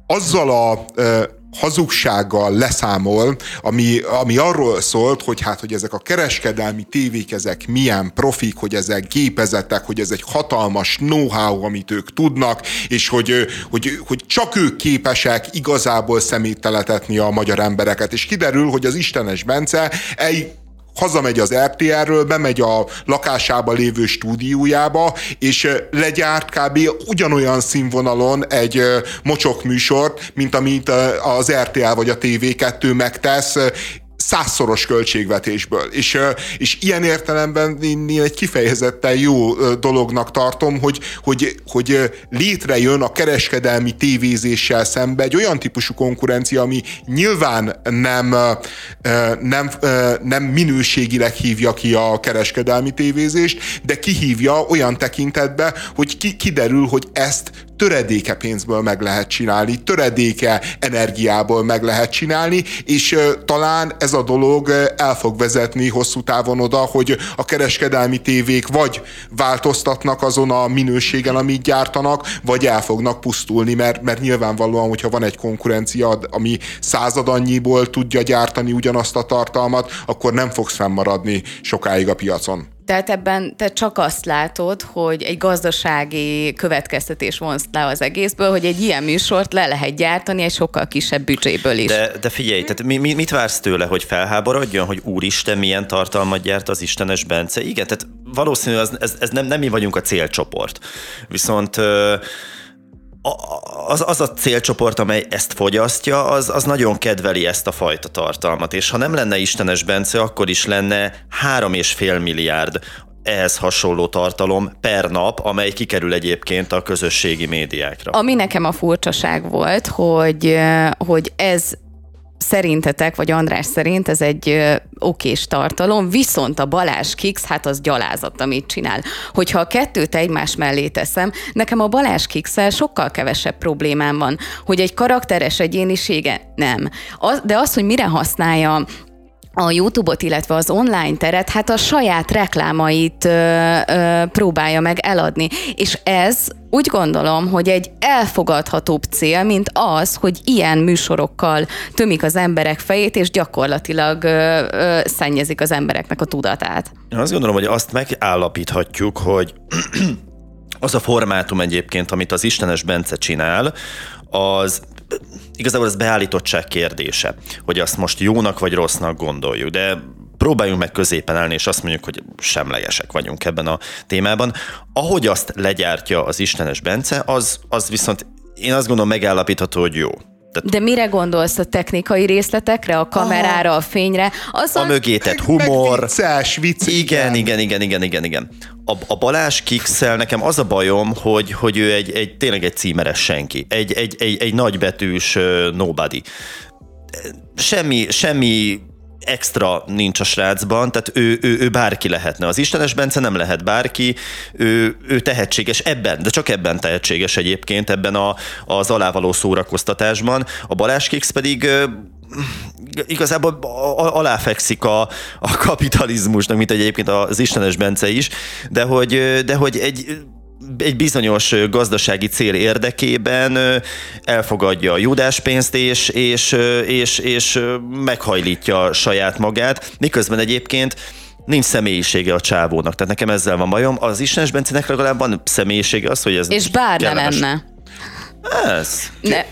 azzal a ö, hazugsággal leszámol, ami, ami arról szólt, hogy hát, hogy ezek a kereskedelmi tévék, ezek milyen profik, hogy ezek gépezetek, hogy ez egy hatalmas know-how, amit ők tudnak, és hogy, hogy, hogy csak ők képesek igazából szemétteletetni a magyar embereket. És kiderül, hogy az Istenes Bence egy hazamegy az RTR-ről, bemegy a lakásába lévő stúdiójába, és legyárt kb. ugyanolyan színvonalon egy mocsok műsort, mint amit az RTL vagy a TV2 megtesz, százszoros költségvetésből. És, és ilyen értelemben én, egy kifejezetten jó dolognak tartom, hogy, hogy, hogy létrejön a kereskedelmi tévézéssel szembe egy olyan típusú konkurencia, ami nyilván nem, nem, nem minőségileg hívja ki a kereskedelmi tévézést, de kihívja olyan tekintetbe, hogy ki, kiderül, hogy ezt töredéke pénzből meg lehet csinálni, töredéke energiából meg lehet csinálni, és talán ez a dolog el fog vezetni hosszú távon oda, hogy a kereskedelmi tévék vagy változtatnak azon a minőségen, amit gyártanak, vagy el fognak pusztulni, mert, mert nyilvánvalóan, hogyha van egy konkurencia, ami század annyiból tudja gyártani ugyanazt a tartalmat, akkor nem fogsz fennmaradni sokáig a piacon. Tehát ebben te csak azt látod, hogy egy gazdasági következtetés vonsz le az egészből, hogy egy ilyen műsort le lehet gyártani egy sokkal kisebb büdzséből is. De, de figyelj, tehát mi, mi, mit vársz tőle, hogy felháborodjon, hogy úristen, milyen tartalmat gyárt az Istenes Bence? Igen, tehát valószínű, az, ez, ez nem, nem mi vagyunk a célcsoport. Viszont ö, az, az a célcsoport, amely ezt fogyasztja, az, az nagyon kedveli ezt a fajta tartalmat. És ha nem lenne Istenes Bence, akkor is lenne három és fél milliárd ehhez hasonló tartalom per nap, amely kikerül egyébként a közösségi médiákra. Ami nekem a furcsaság volt, hogy, hogy ez szerintetek, vagy András szerint ez egy okés tartalom, viszont a Balázs Kix, hát az gyalázat, amit csinál. Hogyha a kettőt egymás mellé teszem, nekem a Balázs kix sokkal kevesebb problémám van, hogy egy karakteres egyénisége nem. Az, de az, hogy mire használja a YouTube-ot, illetve az online teret, hát a saját reklámait ö, ö, próbálja meg eladni. És ez úgy gondolom, hogy egy elfogadhatóbb cél, mint az, hogy ilyen műsorokkal tömik az emberek fejét, és gyakorlatilag ö, ö, szennyezik az embereknek a tudatát. Én azt gondolom, hogy azt megállapíthatjuk, hogy az a formátum egyébként, amit az Istenes Bence csinál, az igazából ez beállítottság kérdése, hogy azt most jónak vagy rossznak gondoljuk, de próbáljunk meg középen állni, és azt mondjuk, hogy semlegesek vagyunk ebben a témában. Ahogy azt legyártja az Istenes Bence, az, az viszont én azt gondolom megállapítható, hogy jó. Tehát De mire gondolsz a technikai részletekre, a kamerára, a fényre? Azon... A mögétet humor. Vicces, vicces. Igen, igen, igen, igen, igen, igen. A, a Balázs Kixel nekem az a bajom, hogy, hogy ő egy, egy tényleg egy címeres senki. Egy, egy, egy, egy nagybetűs uh, nobody. Semmi, semmi extra nincs a srácban, tehát ő, ő, ő bárki lehetne. Az Istenes Bence nem lehet bárki, ő, ő tehetséges ebben, de csak ebben tehetséges egyébként, ebben a, az alávaló szórakoztatásban. A Balázs Kix pedig igazából aláfekszik a, a kapitalizmusnak, mint egyébként az Istenes Bence is, de hogy, de hogy egy egy bizonyos gazdasági cél érdekében elfogadja a judáspénzt, és, és, és, és meghajlítja saját magát, miközben egyébként nincs személyisége a csávónak. Tehát nekem ezzel van bajom. Az Istenes Bencének legalább van személyisége az, hogy ez És bár ne lenne. Ez. Ne.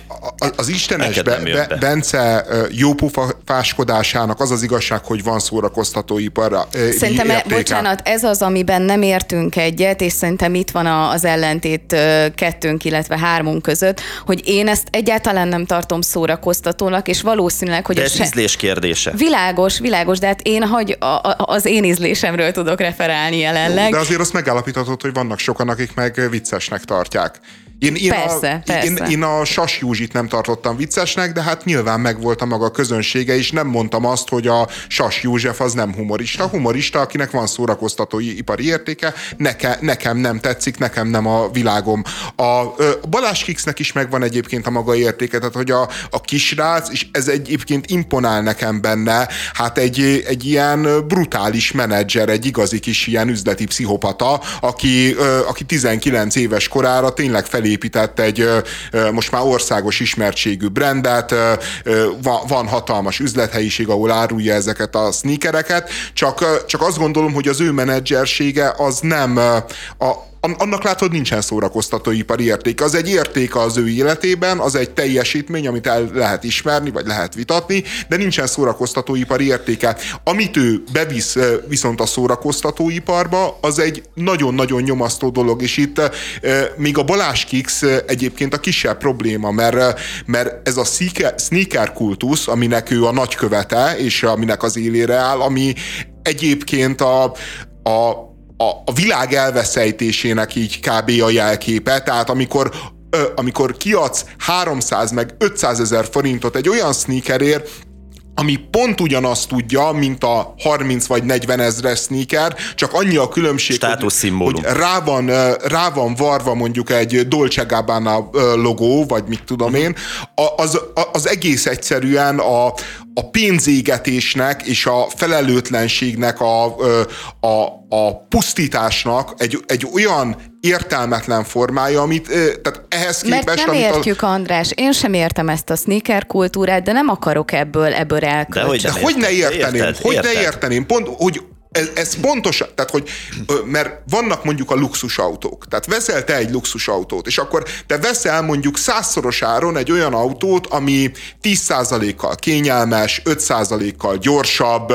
Az Istenes be, be, Bence jópufáskodásának az az igazság, hogy van szórakoztatóipar. Szerintem, e- értéke. bocsánat, ez az, amiben nem értünk egyet, és szerintem itt van az ellentét kettőnk, illetve hármunk között, hogy én ezt egyáltalán nem tartom szórakoztatónak, és valószínűleg, hogy... De ez se... ízlés kérdése. Világos, világos, de hát én hagy, a, a, az én ízlésemről tudok referálni jelenleg. De azért azt megállapíthatod, hogy vannak sokan, akik meg viccesnek tartják. Én, én, persze, a, persze. Én, én a Sas Józsit nem tartottam viccesnek, de hát nyilván megvolt a maga közönsége, és nem mondtam azt, hogy a Sas József az nem humorista. Humorista, akinek van szórakoztatói ipari értéke, neke, nekem nem tetszik, nekem nem a világom. A, a Balázs Kixnek is megvan egyébként a maga értéke, tehát hogy a, a kisrác, és ez egyébként imponál nekem benne, hát egy, egy ilyen brutális menedzser, egy igazi kis ilyen üzleti pszichopata, aki, aki 19 éves korára tényleg felé épített egy most már országos ismertségű brandet, van hatalmas üzlethelyiség, ahol árulja ezeket a sneakereket, csak, csak azt gondolom, hogy az ő menedzsersége az nem a, annak látod nincsen szórakoztatóipari érték. Az egy érték az ő életében, az egy teljesítmény, amit el lehet ismerni, vagy lehet vitatni, de nincsen szórakoztatóipari értéke. Amit ő bevisz viszont a szórakoztatóiparba, az egy nagyon-nagyon nyomasztó dolog, és itt még a Balázs Kix egyébként a kisebb probléma, mert, mert ez a sneaker kultusz, aminek ő a nagykövete, és aminek az élére áll, ami egyébként a, a a, a világ elveszejtésének így kb. a jelképe, tehát amikor amikor kiadsz 300 meg 500 ezer forintot egy olyan sneakerért, ami pont ugyanazt tudja, mint a 30 vagy 40 ezres sneaker, csak annyi a különbség, hogy, hogy rá, van, rá van varva mondjuk egy Dolce Gabbana logó, vagy mit tudom én, az, az egész egyszerűen a, a pénzégetésnek és a felelőtlenségnek, a, a, a pusztításnak egy, egy olyan értelmetlen formája, amit tehát ehhez képest... Mert nem értjük, a... András, én sem értem ezt a sneaker kultúrát, de nem akarok ebből, ebből elkölcsön. De hogy, de hogy ne érteném? Érted, hogy érted. ne érteném? Pont, hogy ez, ez pontos, tehát hogy, mert vannak mondjuk a luxusautók, tehát veszel te egy luxusautót, és akkor te veszel mondjuk százszoros áron egy olyan autót, ami 10%-kal kényelmes, 5%-kal gyorsabb,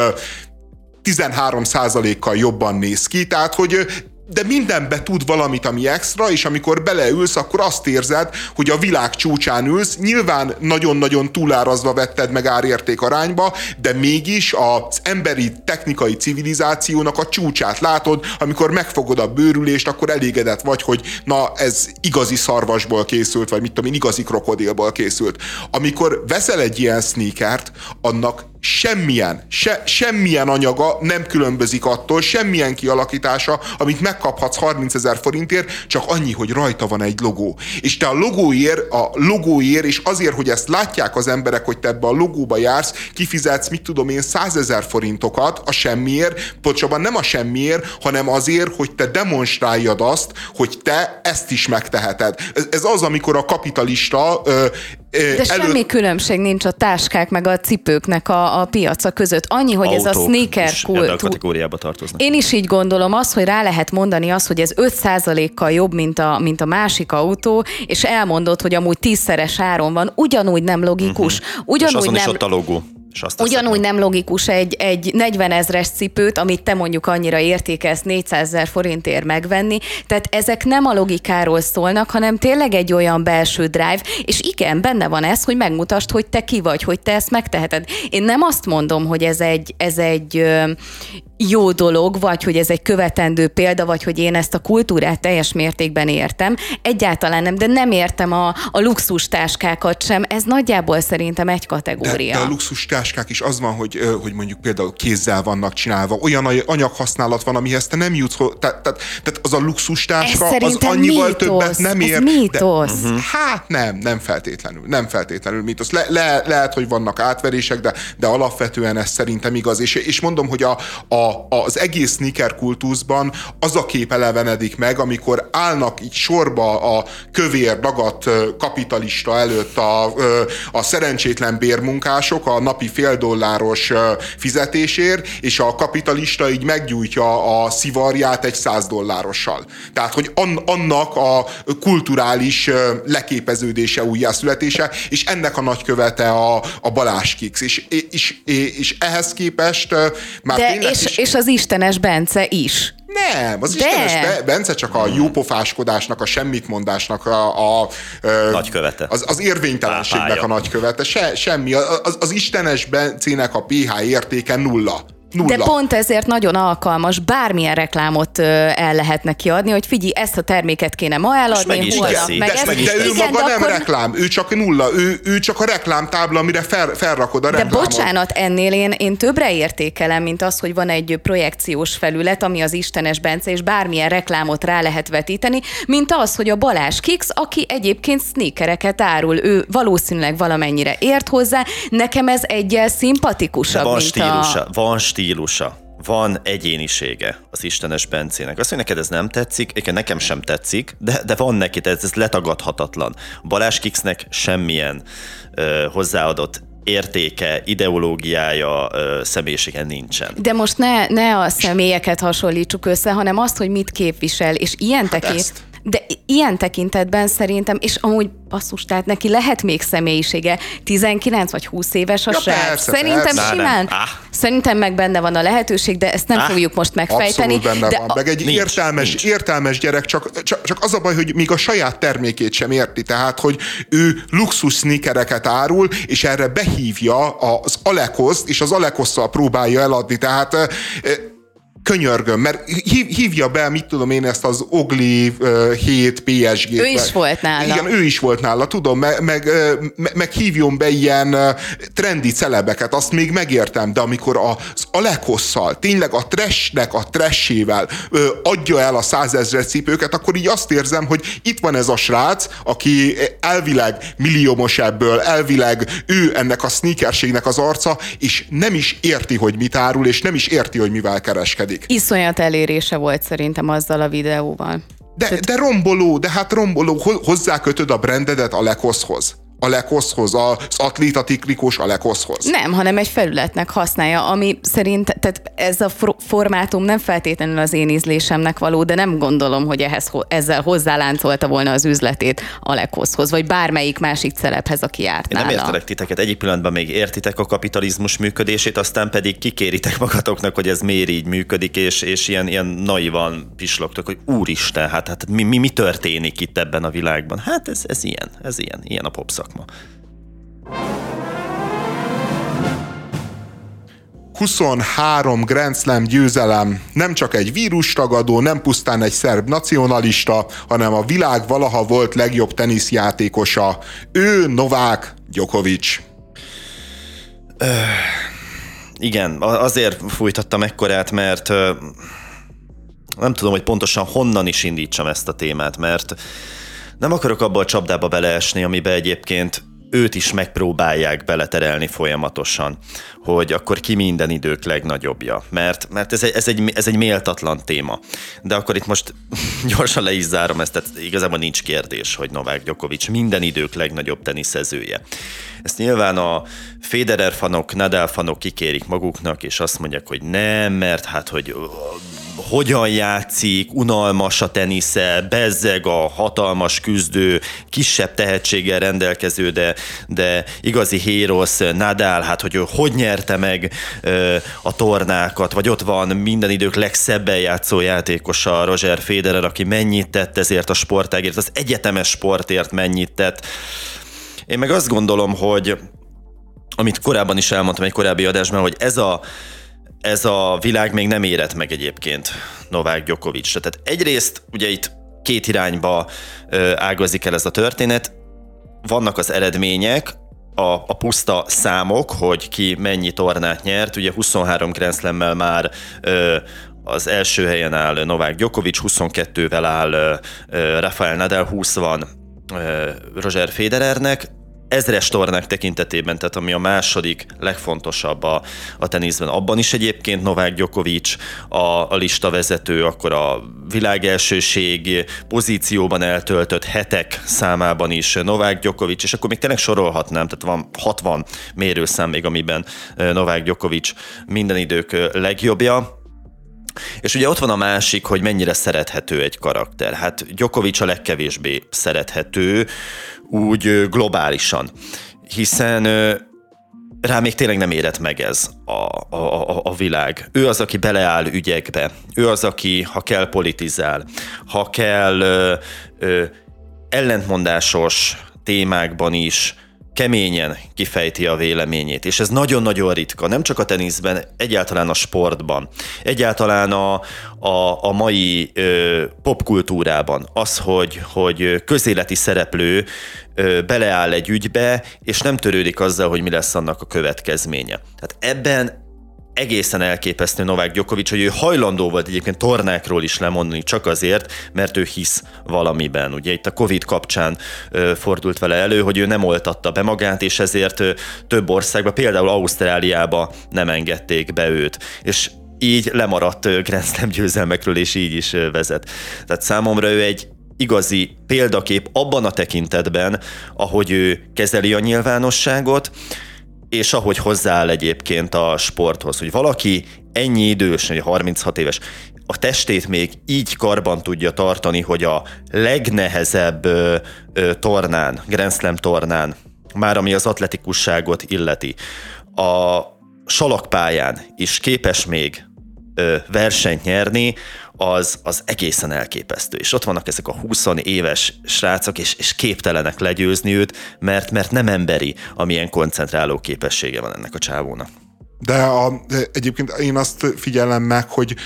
13%-kal jobban néz ki, tehát hogy de mindenbe tud valamit, ami extra, és amikor beleülsz, akkor azt érzed, hogy a világ csúcsán ülsz, nyilván nagyon-nagyon túlárazva vetted meg árérték arányba, de mégis az emberi technikai civilizációnak a csúcsát látod, amikor megfogod a bőrülést, akkor elégedett vagy, hogy na, ez igazi szarvasból készült, vagy mit tudom én, igazi krokodilból készült. Amikor veszel egy ilyen sneakert, annak semmilyen, se, semmilyen anyaga nem különbözik attól, semmilyen kialakítása, amit megkaphatsz 30 ezer forintért, csak annyi, hogy rajta van egy logó. És te a logóért, a logóért, és azért, hogy ezt látják az emberek, hogy te ebbe a logóba jársz, kifizetsz, mit tudom én, 100 ezer forintokat a semmiért, pontosabban nem a semmiért, hanem azért, hogy te demonstráljad azt, hogy te ezt is megteheted. Ez, ez az, amikor a kapitalista ö, de előtt... semmi különbség nincs a táskák meg a cipőknek a, a piaca között. Annyi, hogy Autók ez a sneaker kultúra. kategóriába tartoznak. Én is így gondolom az, hogy rá lehet mondani azt, hogy ez 5%-kal jobb, mint a, mint a másik autó, és elmondod, hogy amúgy tízszeres áron van, ugyanúgy nem logikus. Uh-huh. Ugyanúgy és azon nem... is ott a logó. És azt Ugyanúgy nem logikus egy, egy 40 ezres cipőt, amit te mondjuk annyira értékelsz 400 ezer forintért megvenni. Tehát ezek nem a logikáról szólnak, hanem tényleg egy olyan belső drive, és igen, benne van ez, hogy megmutasd, hogy te ki vagy, hogy te ezt megteheted. Én nem azt mondom, hogy ez egy, ez egy jó dolog, vagy hogy ez egy követendő példa, vagy hogy én ezt a kultúrát teljes mértékben értem. Egyáltalán nem, de nem értem a, a luxus táskákat sem. Ez nagyjából szerintem egy kategória. De, de a luxus táskák is az van, hogy, hogy mondjuk például kézzel vannak csinálva, olyan anyaghasználat van, amihez te nem jutsz, tehát, tehát, tehát az a luxus táska, az annyival mítosz. többet nem ér. Ez mítosz. De, uh-huh. Hát nem, nem feltétlenül, nem feltétlenül mítosz. Le, le, lehet, hogy vannak átverések, de, de alapvetően ez szerintem igaz. És, és mondom, hogy a, a az egész sneaker kultuszban az a kép elevenedik meg, amikor állnak így sorba a kövér, dagadt kapitalista előtt a, a szerencsétlen bérmunkások a napi fél dolláros fizetésért, és a kapitalista így meggyújtja a szivarját egy száz dollárossal. Tehát, hogy annak a kulturális leképeződése, újjászületése, és ennek a nagykövete a, a Balázs Kix. És, és, és, és ehhez képest már De és, is... és az Istenes Bence is. Nem, az De. Istenes Bence csak a jópofáskodásnak, a semmitmondásnak a, a, a nagykövete. Az, az érvénytelenségnek Pápája. a nagykövete. Se, semmi. Az, az Istenes Bencének a pH értéke nulla. Nulla. De pont ezért nagyon alkalmas, bármilyen reklámot el lehetne kiadni, hogy figyelj, ezt a terméket kéne ma eladni, holnap meg de, meg de ő igen, maga de nem akkor... reklám, ő csak nulla, ő, ő csak a reklámtábla, amire fel, felrakod a reklámot. De bocsánat, ennél én, én többre értékelem, mint az, hogy van egy projekciós felület, ami az Istenes Bence, és bármilyen reklámot rá lehet vetíteni, mint az, hogy a Balázs Kix, aki egyébként sneakereket árul, ő valószínűleg valamennyire ért hozzá, nekem ez egyel szimpatikusabb, van mint stílusa, a... Van stílusa, van egyénisége az Istenes Bencének. Azt, hogy neked ez nem tetszik, igen, nekem sem tetszik, de, de van neki, ez, ez letagadhatatlan. Balázs Kixnek semmilyen ö, hozzáadott értéke, ideológiája, ö, személyisége nincsen. De most ne, ne a személyeket hasonlítsuk össze, hanem azt, hogy mit képvisel, és ilyen hát tekint... De ilyen tekintetben szerintem, és amúgy basszus, tehát neki lehet még személyisége, 19 vagy 20 éves a ja, srác. Persze, szerintem persze. simán, ah. szerintem meg benne van a lehetőség, de ezt nem ah. fogjuk most megfejteni. Abszolút benne de van. Meg egy nincs, értelmes, nincs. értelmes gyerek, csak, csak, csak az a baj, hogy még a saját termékét sem érti, tehát, hogy ő luxus sneakereket árul, és erre behívja az Alekoszt, és az Alekosszal próbálja eladni, tehát könyörgöm, mert hívja be, mit tudom én, ezt az Ogli uh, 7 PSG-t. Ő is volt nála. Igen, ő is volt nála, tudom, meg, meg, meg hívjon be ilyen trendi celebeket, azt még megértem, de amikor az Alekosszal, tényleg a trashnek a trashével adja el a százezre cipőket, akkor így azt érzem, hogy itt van ez a srác, aki elvileg milliómos ebből, elvileg ő ennek a sneakerségnek az arca, és nem is érti, hogy mit árul, és nem is érti, hogy mivel kereskedik működik. Iszonyat elérése volt szerintem azzal a videóval. De, de romboló, de hát romboló, hozzákötöd a brandedet a Lekoszhoz Alekoszhoz, az atléta tiklikós Alekoszhoz? Nem, hanem egy felületnek használja, ami szerint, tehát ez a formátum nem feltétlenül az én ízlésemnek való, de nem gondolom, hogy ehhez, ezzel hozzáláncolta volna az üzletét Alekoszhoz, vagy bármelyik másik celebhez, aki járt Én nem értelek titeket. Egyik pillanatban még értitek a kapitalizmus működését, aztán pedig kikéritek magatoknak, hogy ez miért így működik, és, és ilyen, ilyen naivan pislogtok, hogy úristen, hát, hát mi, mi, mi történik itt ebben a világban? Hát ez, ez ilyen, ez ilyen, ilyen a popszak szakma. 23 Grand Slam győzelem nem csak egy vírustagadó, nem pusztán egy szerb nacionalista, hanem a világ valaha volt legjobb teniszjátékosa. Ő Novák Djokovic. Öh, igen, azért fújtattam ekkorát, mert nem tudom, hogy pontosan honnan is indítsam ezt a témát, mert nem akarok abba a csapdába beleesni, amiben egyébként őt is megpróbálják beleterelni folyamatosan, hogy akkor ki minden idők legnagyobbja, mert, mert ez, egy, ez, egy, ez egy méltatlan téma. De akkor itt most gyorsan le is zárom ezt, tehát igazából nincs kérdés, hogy Novák Djokovic minden idők legnagyobb teniszezője. Ezt nyilván a Federer fanok, Nadal fanok kikérik maguknak, és azt mondják, hogy nem, mert hát, hogy hogyan játszik, unalmas a tenisze, bezzeg a hatalmas küzdő, kisebb tehetséggel rendelkező, de, de igazi hérosz, Nadal, hát hogy ő hogy nyerte meg a tornákat, vagy ott van minden idők legszebben játszó játékosa Roger Federer, aki mennyit tett ezért a sportágért, az egyetemes sportért mennyit tett. Én meg azt gondolom, hogy amit korábban is elmondtam egy korábbi adásban, hogy ez a ez a világ még nem érett meg egyébként Novák Djokovic. Tehát egyrészt ugye itt két irányba ágazik el ez a történet. Vannak az eredmények, a, a puszta számok, hogy ki mennyi tornát nyert. Ugye 23 Grand már ö, az első helyen áll Novák Djokovic, 22-vel áll ö, Rafael Nadal, 20 van ö, Roger Federernek, ezres tornák tekintetében, tehát ami a második legfontosabb a, a teniszben. Abban is egyébként Novák Djokovic a, a lista vezető, akkor a világ elsőség pozícióban eltöltött hetek számában is Novák Djokovic, és akkor még tényleg sorolhatnám, tehát van 60 mérőszám még, amiben Novák Djokovic minden idők legjobbja. És ugye ott van a másik, hogy mennyire szerethető egy karakter. Hát Djokovic a legkevésbé szerethető, úgy globálisan, hiszen rá még tényleg nem érett meg ez a, a, a világ. Ő az, aki beleáll ügyekbe. Ő az, aki, ha kell, politizál. Ha kell, ö, ö, ellentmondásos témákban is keményen kifejti a véleményét, és ez nagyon-nagyon ritka, nem csak a teniszben, egyáltalán a sportban, egyáltalán a, a, a mai ö, popkultúrában. Az, hogy, hogy közéleti szereplő ö, beleáll egy ügybe, és nem törődik azzal, hogy mi lesz annak a következménye. Tehát ebben egészen elképesztő Novák Djokovic, hogy ő hajlandó volt egyébként tornákról is lemondani csak azért, mert ő hisz valamiben. Ugye itt a Covid kapcsán ö, fordult vele elő, hogy ő nem oltatta be magát, és ezért ö, több országba, például Ausztráliába nem engedték be őt. És így lemaradt Grand Slam győzelmekről, és így is vezet. Tehát számomra ő egy igazi példakép abban a tekintetben, ahogy ő kezeli a nyilvánosságot, és ahogy hozzááll egyébként a sporthoz, hogy valaki ennyi idős, 36 éves, a testét még így karban tudja tartani, hogy a legnehezebb ö, ö, tornán, Grand Slam tornán, már ami az atletikusságot illeti, a salakpályán is képes még ö, versenyt nyerni, az, az egészen elképesztő. És ott vannak ezek a 20 éves srácok, és, és képtelenek legyőzni őt, mert, mert nem emberi, amilyen koncentráló képessége van ennek a csávónak. De a, egyébként én azt figyelem meg, hogy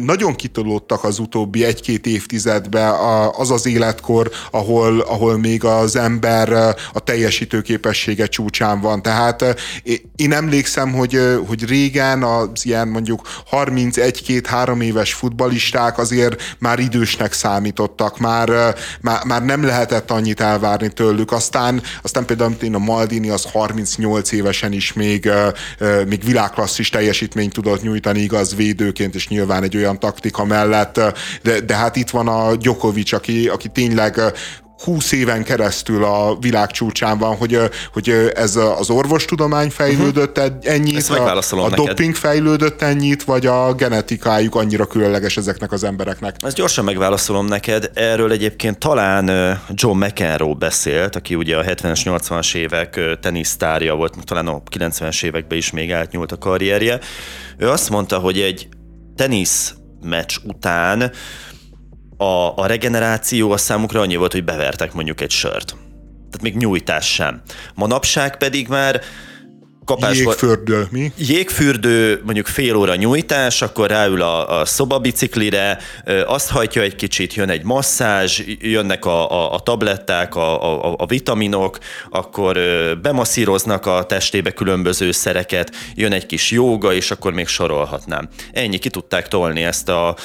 nagyon kitolódtak az utóbbi egy-két évtizedben az az életkor, ahol, ahol még az ember a teljesítő képessége csúcsán van. Tehát én emlékszem, hogy, hogy régen az ilyen mondjuk 31-2-3 éves futbalisták azért már idősnek számítottak, már, már, már nem lehetett annyit elvárni tőlük. Aztán, aztán például én a Maldini az 38 évesen is még, még világklasszis teljesítményt tudott nyújtani igaz védőként, és nyilván egy olyan taktika mellett, de, de hát itt van a Djokovic, aki, aki tényleg húsz éven keresztül a világ csúcsán van, hogy, hogy ez az orvostudomány fejlődött ennyit, a, a doping fejlődött ennyit, vagy a genetikájuk annyira különleges ezeknek az embereknek? Ezt gyorsan megválaszolom neked. Erről egyébként talán John McEnroe beszélt, aki ugye a 70-es, 80-as évek tenisztárja volt, talán a 90-es években is még átnyúlt a karrierje. Ő azt mondta, hogy egy tenisz meccs után a, a regeneráció a számukra annyi volt, hogy bevertek mondjuk egy sört. Tehát még nyújtás sem. Manapság pedig már kapásba... Jégfürdő, mi? Jégfürdő, mondjuk fél óra nyújtás, akkor ráül a, a szobabiciklire, azt hajtja egy kicsit, jön egy masszázs, jönnek a, a, a tabletták, a, a, a vitaminok, akkor bemasszíroznak a testébe különböző szereket, jön egy kis jóga, és akkor még sorolhatnám. Ennyi, ki tudták tolni ezt a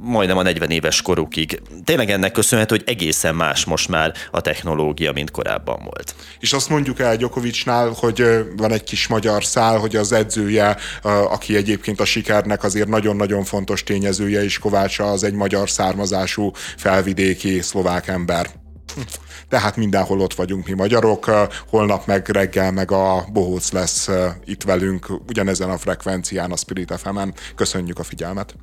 majdnem a 40 éves korukig. Tényleg ennek köszönhető, hogy egészen más most már a technológia, mint korábban volt. És azt mondjuk el Gyokovicsnál, hogy van egy kis magyar szál, hogy az edzője, aki egyébként a sikernek azért nagyon-nagyon fontos tényezője, és Kovácsa az egy magyar származású felvidéki szlovák ember. Tehát mindenhol ott vagyunk mi magyarok, holnap meg reggel meg a Bohóc lesz itt velünk, ugyanezen a frekvencián, a Spirit FM-en. Köszönjük a figyelmet!